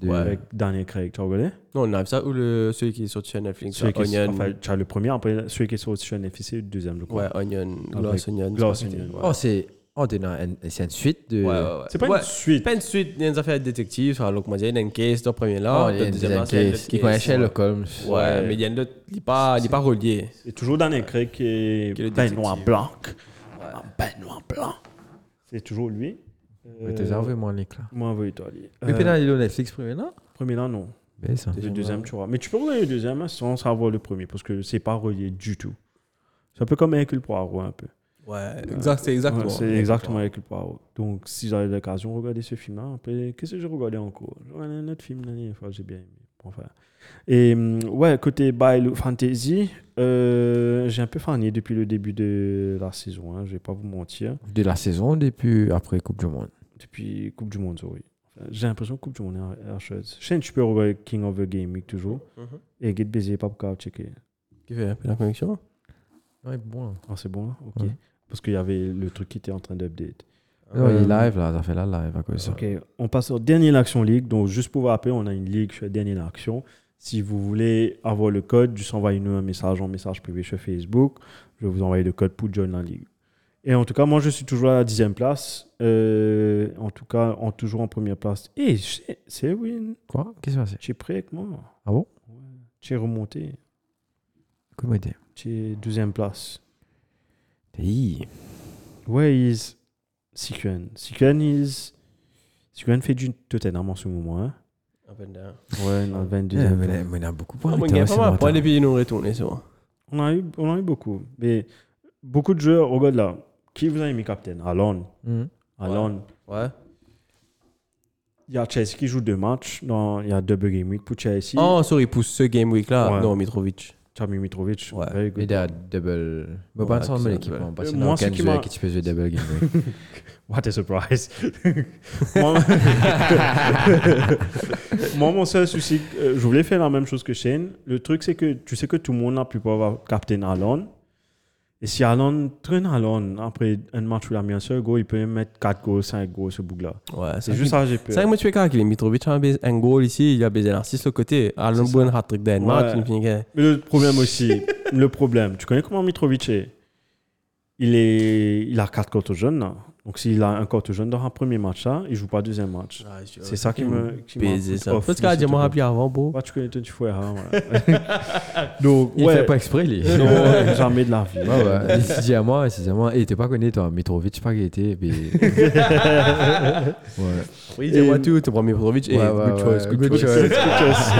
De- avec Daniel Craig, tu as regardé? Non, on a ça ou le, celui qui est sorti sur Netflix. Celui qui est- Onion. enfin, tu as le premier, après celui qui est sorti sur Netflix, c'est le deuxième, je crois. Ouais, Onion. Glass Onion. Onion. Oh, c'est. Oh, dans une- c'est une suite de. Ouais, ouais, ouais. C'est pas Ouais. une suite. pas une suite, il y a une affaire de détective. Donc, moi, il y a une case, le premier là. Oh, le il y a une deuxième case. Qui connaît. Sherlock Holmes. Ouais, mais il y a une autre, il n'est pas, il est pas relié. C'est toujours Daniel Craig qui est, Benoît détective. Blanc. Ah, Benoît Blanc. C'est toujours lui. Mais t'es envoyé link là. Moi, envoyé-toi lui. Mais Euh, puis là, il est au Netflix premier là Premier là, non. Mais ça. Le deuxième, tu vois. Mais tu peux regarder le deuxième hein, sans savoir le premier parce que c'est pas relié du tout. C'est un peu comme Hercule Poirot, un peu. Ouais, exact, c'est exactement. Ouais, c'est exactement Hercule Poirot. Donc, si j'avais l'occasion, regardez ce film-là. Après, qu'est-ce que j'ai regardé encore J'ai regardé un autre film l'année fois, j'ai bien aimé. Enfin. Et hum, ouais, côté Bail Fantasy, euh, j'ai un peu fané depuis le début de la saison, hein, je vais pas vous mentir. De la saison depuis après Coupe du Monde. Depuis Coupe du Monde, oui. Enfin, J'ai l'impression que Coupe du Monde est à chose. Que tu peux regarder King of the Game Week toujours. Mhm. Et Get Busy, pas pour checker. Qui fait un peu la connexion? Ouais, bon. Ah, c'est bon, là Ok. Ouais. Parce qu'il y avait le truc qui était en train d'update. Il est Euh, live là, ça fait la live à cause ça? On passe au dernier Action League. Donc, juste pour vous rappeler, on a une ligue sur dernière action. Si vous voulez avoir le code, juste envoyez-nous un message en message privé sur Facebook. Je vais vous envoyer le code pour join la ligue. Et en tout cas, moi, je suis toujours à la dixième place. Euh, en tout cas, en, toujours en première place. Et c'est- win. Quoi? Qu'est-ce qui s'est passé Tu es prêt avec moi Ah bon? Tu es remonté. Comment Tu es douzième place. Hey. Where is Sikuen Sikuen is... Sikuen fait du Tottenham en ce moment. Hein? Up and down. Ouais, dans le 22 Eh, mais il y a- a beaucoup. Ah, il y a mal bon, de points attends. depuis nous retourner, c'est bon. On a eu, on a eu beaucoup. Mais beaucoup de joueurs, regarde là. Qui vous a mis capitaine? Alon. Mhm. Alon. Ouais. Il y a Chelsea qui joue deux matchs. Non, il y a double game week pour Chelsea. Oh, sorry, pour ce game week là, Ouais. non, Mitrovic. Mis Mitrovic. Ouais. very good. Il a double. Mais Ouais, pas ensemble l'équipe. hein, Euh, moi, ce qui m'a- qui tu double game. What a surprise. moi, moi, mon seul souci, euh, je voulais faire la même chose que Shane. Le truc, c'est que tu sais que tout le monde n'a pu pas avoir Captain Allen. Et si Allen traîne Allen, après un match où il a mis un seul il peut mettre 4 goals, 5 goals, ce bouc-là. Ouais, C'est juste ça j'ai peur. C'est vrai que moi, tu est Mitrovic a un goal ici, il a baisé l'artiste le côté. Alain Bouen hat-trick d'un match, Mais le problème aussi, le problème, tu connais comment Mitrovic est? Il, est, il a 4 cartes jaunes. là. Donc s'il a un carte jaune dans un premier match, là, il joue pas deuxième match. C'est ça qui me. Qui Baiser ça. Parce qu'il a dit, moi, rappelé avant, beau. Ouais, tu connais ton frère, hein, voilà. Donc, Il ouais. fait pas exprès, lui. Non, ouais, jamais de la vie. Ouais, ouais. Il se dit à moi, il se dit à moi, et t'es pas connu, toi, Mitrovic, pas qu'il était. Puis... ouais. Oui, dis-moi tout, tu prends Mitrovic. Et Ouais, ouais, good choice, good good choice. choice.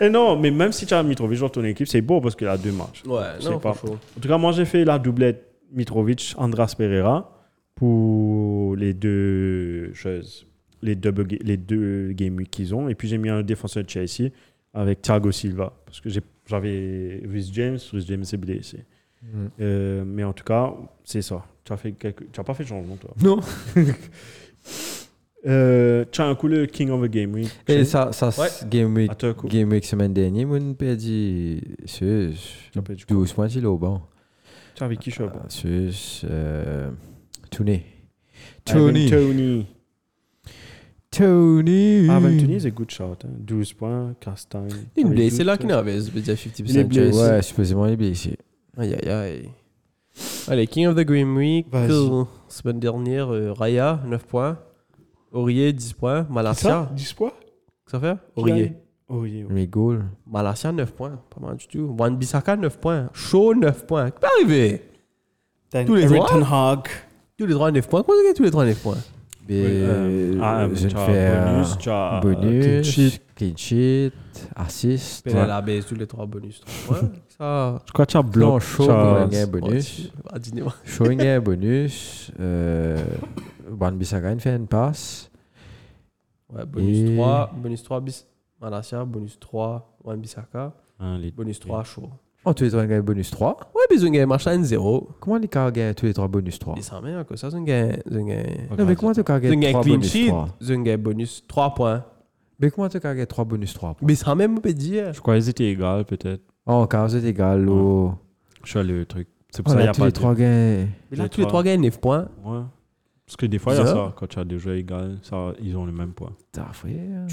Et non, mais même si tu as Mitrovic dans ton équipe, c'est beau parce qu'il a deux matchs. Ouais, non, pas. En tout cas, moi, j'ai fait la doublette Mitrovic, Andras Pereira pour les deux choses, les, double ga- les deux game week qu'ils ont. Et puis, j'ai mis un défenseur de Chelsea avec Thiago Silva parce que j'avais Rhys James, Rhys James est blessé. Mm. Euh, mais en tout cas, c'est ça. Tu as, fait quelque... tu as pas fait de changement, toi? Non. Euh, tu as un coup le King of the Game Week. Et ça, ça Ouais. Game Week. Game Week semaine dernière, mon père dit, c'est Tu as perdu quoi? 12 points, il est au banc. Tu as avec qui, Euh, euh, Tony. Ivan Tony. Tony. Tony. Ivan Tony is a good shot. Hein. 12 points, Castagne. Il est Avec blessé 12 là, points. qui n'avait déjà 50% Il est blessé. chance. Ouais, supposément, il est blessé. Aïe, aïe, aïe. Allez, King of the Green Week. Vas-y. euh, Semaine dernière, euh, Raya, 9 points. Aurier, 10 points. Malasia, ça 10 points ça fait Aurier. Aurier. ouais. Les goals. Malasia, 9 points. Pas mal du tout. Wan Bissaka, 9 points. Shaw, 9 points. Qu'est-ce qui peut arriver? Tous les droits? Hag. Tous les 3 9 points. Comment c'est tous les 3 9 points? Mais Euh, ah, je euh, bonus, tu as clean bonus, sheet. clean sheet, assist. Ben, la baisse, tous les 3 bonus. 3 points. Ça. Je crois que tu as bloqué. gagné un bonus. Showing un bonus. Euh, Wan Bissaka il fait une passe. Ouais, bonus Et- 3. Bonus 3, bis. Malasia, bonus 3. Wan Bissaka. Les- Bonus 3, Shaw. Oh, tous les trois, on gagne bonus 3. Ouais, besoin de gagner machin 0. Comment les gars gagnent tous les trois bonus 3 Ils s'en mettent que ça. C'est un gain. Non, mais comment tu gagnes gain 3 clean bonus sheet. 3 C'est un gain bonus 3 points. Mais comment tu gagnes 3 bonus 3 Mais sans même me dire. Je crois qu'ils étaient égales, peut-être. Oh, quand vous êtes égal, au. Je suis allé le truc. C'est Oh, pour ça qu'il n'y a tous pas les de... 3 gains. Mais là, Les tous les trois. 3 gagnent 9 points. Ouais. Parce que des fois, il y a ça. Quand tu as des jeux égales, ça, ils ont le même poids. T'as frère.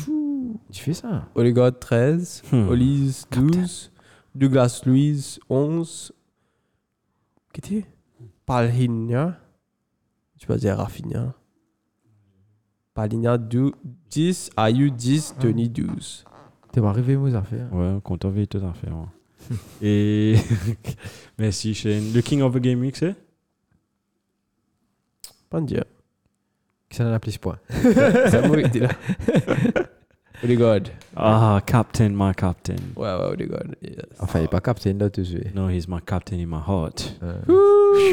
Tu fais ça? Oligod 13. Hmm. Olise 12. Douglas Louise 11. Qu'est-ce que Palhinha. Tu vas dire Rafinha. Palhinha 12, 10. Ayu 10. Tony 12. T'es arrivé aux affaires. Ouais, content de tout à faire. ouais. Et. Merci, Shane. Le King of the Game Week, c'est? Pas de dire. Qui s'en a plus points Ça m'a là. Oligod. Ah, Captain, my Captain. Ouais, ouais, Oligod. Yes. Enfin, il n'est pas capitaine là, tu sais. No, he's my Captain in my heart.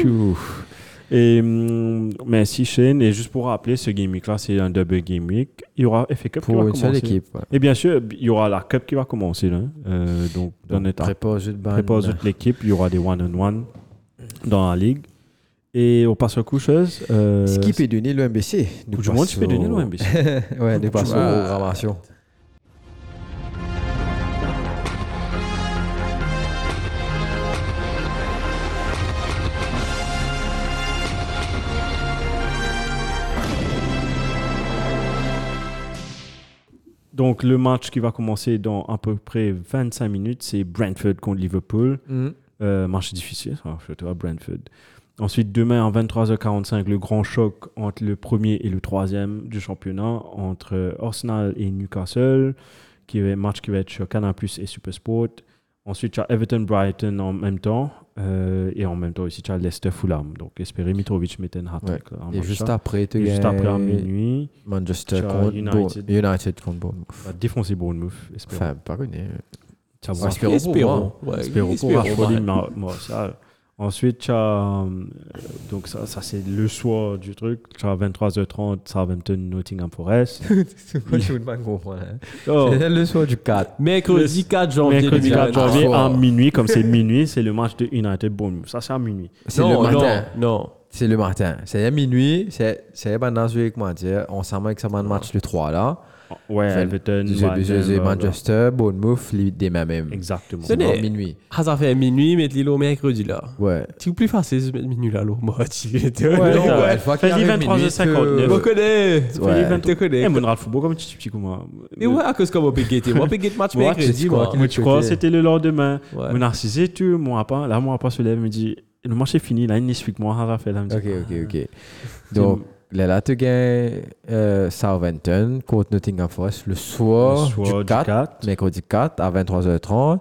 Chou. Et hum, merci Shane. Et juste pour rappeler, ce Game Week là, c'est un double Game Week. Il y aura FA Cup qui Pour une seule commencer. équipe. ouais. Et bien sûr, il y aura la Cup qui va commencer. Là. Euh, donc, dans notre de prépare toute l'équipe, il y aura des one-on-one dans la ligue. Et on passe aux coucheuses. Euh, Ce qui peut donner le MBC. Nous Tout le monde, tu peux donner le MBC. ouais, nous passons aux ramations. Donc, le match qui va commencer dans à peu près 25 minutes, c'est Brentford contre Liverpool. Euh, match difficile, ça, surtout à Brentford. Ensuite, demain à 23h45, le grand choc entre le premier et le troisième du championnat, entre Arsenal et Newcastle, qui est un match qui va être sur Canal Plus et Supersport. Ensuite, tu as Everton-Brighton en même temps, euh, et en même temps aussi, tu as Leicester-Fulham. Donc, espérer Mitrovic mette un hat-trick. en Et juste après, tu juste après, à minuit, Manchester contre United. United. United contre Bournemouth. va défoncer Bournemouth. Espérons. Enfin, pas connu. Espérons Espérons pour espérons, Ensuite, tu as. euh, donc, ça, ça c'est le soir du truc. Tu as 23h30, Southampton, Nottingham Forest. C'est quoi, je ne pas comprendre. hein. Oh, C'est le soir du 4. Mercredi 4 janvier. mercredi 4 2023. janvier à minuit, comme c'est minuit, c'est le match de United Bournemouth. Ça, c'est à minuit. C'est le matin. Non, non. C'est le matin. C'est à minuit. C'est c'est pendant ce comment dire, ensemble avec ça match le 3 là. Ouais, Fait- Everton, blablabla. Manchester, Bournemouth, les demain même. Exactement. Ce C'est bon, minuit. Ah, ça fait minuit, mettre l'îlot mercredi là. Ouais. C'est plus facile de mettre minuit là, l'eau. Moi, tu Ouais, Non, ouais. minuit, 23h59. Je que- connais. Je connais. Eh, mon le football comme petit comme moi. Mais ouais, à cause comme on peut guetter. Moi, on peut guetter match Moi, tu mercredi, dis moi. Moi, tu crois, c'était le lendemain. Mon narcisse et tu, mon papa, là, mon papa se lève, me dit, le match est fini, là, il explique-moi, Raphaël. Elle me dit, Ok, ok, ok. Donc, là, là, tu gagnes euh, Southampton contre Nottingham Forest le soir, Le soir du du 4, 4. mercredi 4 à 23h30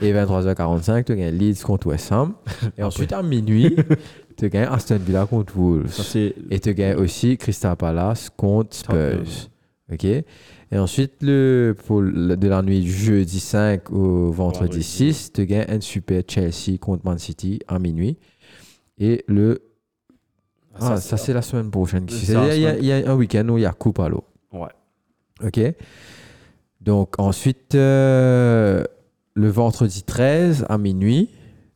et 23h45, tu gagnes Leeds contre West Ham. Et ensuite, à minuit, tu gagnes Aston Villa contre Wolves. Ça. Et tu gagnes aussi Crystal Palace contre Spurs. OK? Et ensuite, le, pour le- de la nuit du jeudi 5 au vendredi Vendredi. 6, tu gagnes un super Chelsea contre Man City à minuit. Et le. Ah, ça, c'est la semaine prochaine. Il y, a- il y un week-end où il y a coupe à l'eau. Ouais. OK? Donc, ensuite, euh, le vendredi 13 à minuit,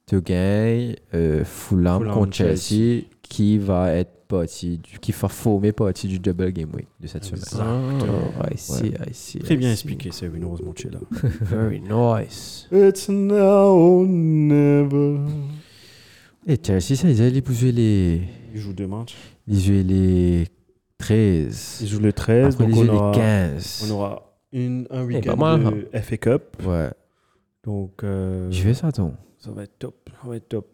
tu gagnes euh, Fulham, Fulham, contre Chelsea, Chelsea. qui va être partie du, qui va former partie du double game week de cette semaine. Ah, I see, I see. Très I bien see. expliqué, c'est une es là. Very nice. It's now or never. Et Chelsea, ça, ils allaient jouer les, Il joue deux matchs. ils jouaient les 13. Il joue le 13, Après, donc ils on jouaient les aura, 15. on aura une, un pas week-end mal, de FA Cup. Ouais. Donc, euh, Je fais ça, ton. ça va être top. Ça va être top.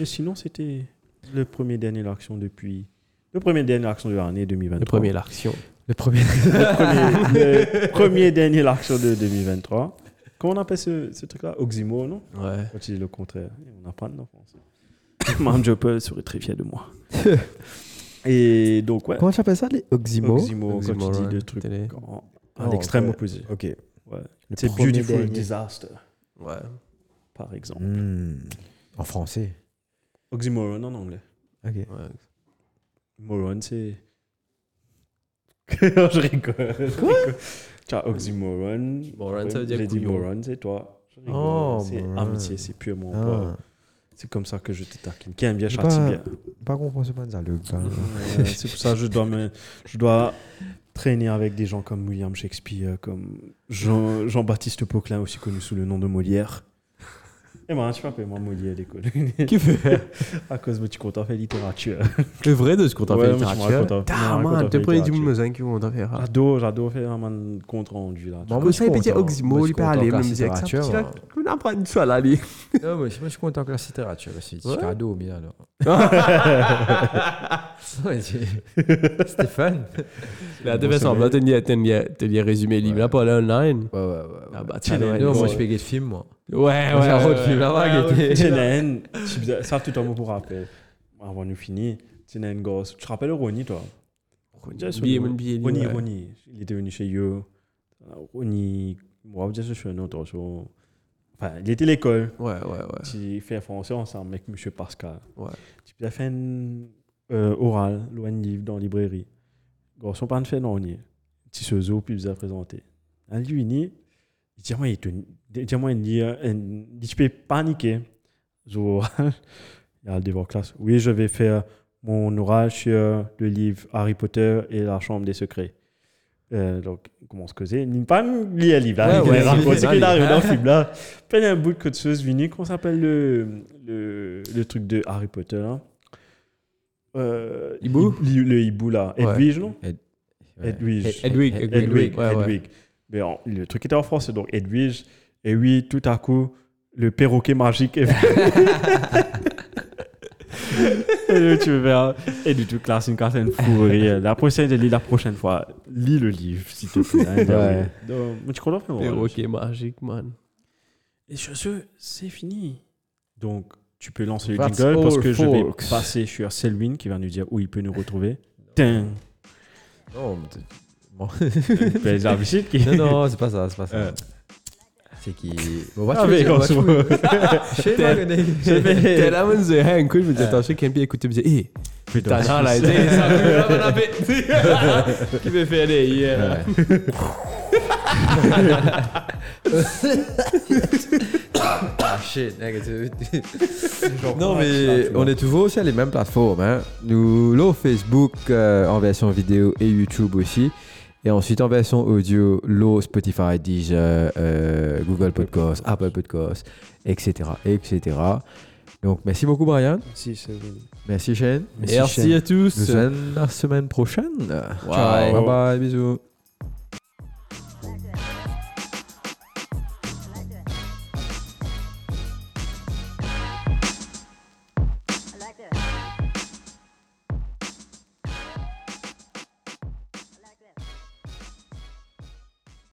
Et sinon, c'était le premier dernier de l'action depuis. Le premier dernier action de l'année 2023. Le premier, l'action. Le premier. Le premier, le premier dernier l'action de 2023. Comment on appelle ce, ce truc-là? Oxymo, non? Ouais. Quand tu dis le contraire. On apprend en français. Jopper serait très fier de moi. Et donc, ouais. Comment tu appelles ça, les Oxymo? Oxymo, quand tu Oxymoron, dis le truc télé. en- Oh, l'extrême ouais. opposé. Ok. Ouais. C'est Beautiful dernier. Disaster, Ouais. par exemple. Hmm. En français. Oxymoron en anglais. Ok. ouais. Moron, c'est. je rigole. rigole. Tu as oxymoron. Moron, ça veut dire moron, c'est toi. Je rigole. Oh, c'est amitié, c'est purement pas- Ah. C'est comme ça que je te taquine. Qui aime bien châtie pas- bien. Pas comprendre ce pas ça, le gars. C'est pour ça que je dois, me, je dois traîner avec des gens comme William Shakespeare, comme Jean- Jean-Baptiste Poquelin, aussi connu sous le nom de Molière. Et moi, tu m'appelles moi Molière, l'école. Qui fait à cause de tu comptes en fait littérature. Le vrai de ce je littérature. raconte en- je me Ah, en man, t'es prêt du littérature. mousin qui vont t'en faire. J'adore, j'adore faire un compte rendu là. Moi, Comme ça, il peut je suis dire. Oxymo, je il suis peut aller, même dire que ça, littérature, là, qu'on apprend une seule allée. Non, mais moi, je suis content que la littérature. C'est cadeau, bien alors. Ouais, c'est- C'était fun. Là, tu fais semblant de lire résumé livre là, pas là online. Ouais, ouais, ouais. Ah bah, tiens, moi, je fais des films, moi. Ouais, ouais. ouais, autre film là-bas qui était- Tienen, ça tout un mot pour rappel. Avant nous finir, Tienen gosse. Tu te rappelles Ronnie toi? Ronnie. Ronnie. Il était venu chez eux. Ronnie, moi, je suis un autre. Enfin, il était à l'école. Ouais, ouais, ouais. Tu fais français ensemble avec M. Pascal. Ouais. Tu as fait un euh, oral, loin de livre dans la librairie. Garçon, pas de fait non, ni. Petit sozo, puis vous a présenté. Un lui, il dit, moi, il te, euh, il dit, tu peux paniquer. Zo oral. Il y a le devant classe. Oui, je vais faire mon oral sur le livre Harry Potter et la Chambre des secrets. Euh, donc, il commence à causer. N'est pas lire le livre, là. Ouais, ouais, raconte il ce est qu'il dans arrive le- dans le film, là. Puis il y a un bout de code sauce venu. Comment s'appelle le, le, le truc de Harry Potter, là euh, Hibou? Hi- Le hibou, là. Ouais. Edwige, non? Edwige. Ed- Edwig. ouais, ouais. Edwig. Mais en- le truc était en français, donc Edwige. Et oui, tout à coup, le perroquet magique est Et là, tu veux faire. Et du tout, classe une carte, une fourrure. La prochaine, je lis la prochaine fois. Lis le livre, s'il te plaît. hein, Ouais. Donc, mais tu comprends vraiment Perroquet magique, man. Et sur ce, c'est fini. Donc, tu peux lancer le That's jingle parce que je vais passer sur Selwyn qui va nous dire où il peut nous retrouver. Tin. Non, mais bon. La visite qui- non, non, c'est pas ça, c'est pas ça. Euh. C'est qui. Ah, man, c'est me dis, hé, putain, non, là, tu sais, ça appétit. Qui me fait aller hier? Ah shit, négatif. non mais on est toujours sur les mêmes plateformes. Hein. Nous, là, Facebook euh, en version vidéo et YouTube aussi. Et ensuite en version audio, l'eau Spotify, Deezer, euh, Google Podcast, Apple Podcast, etc., etc. Donc merci beaucoup Brian. Si, c'est Merci Shane. Merci à tous. Nous sommes la semaine prochaine. Ciao. Bye bye, bisous.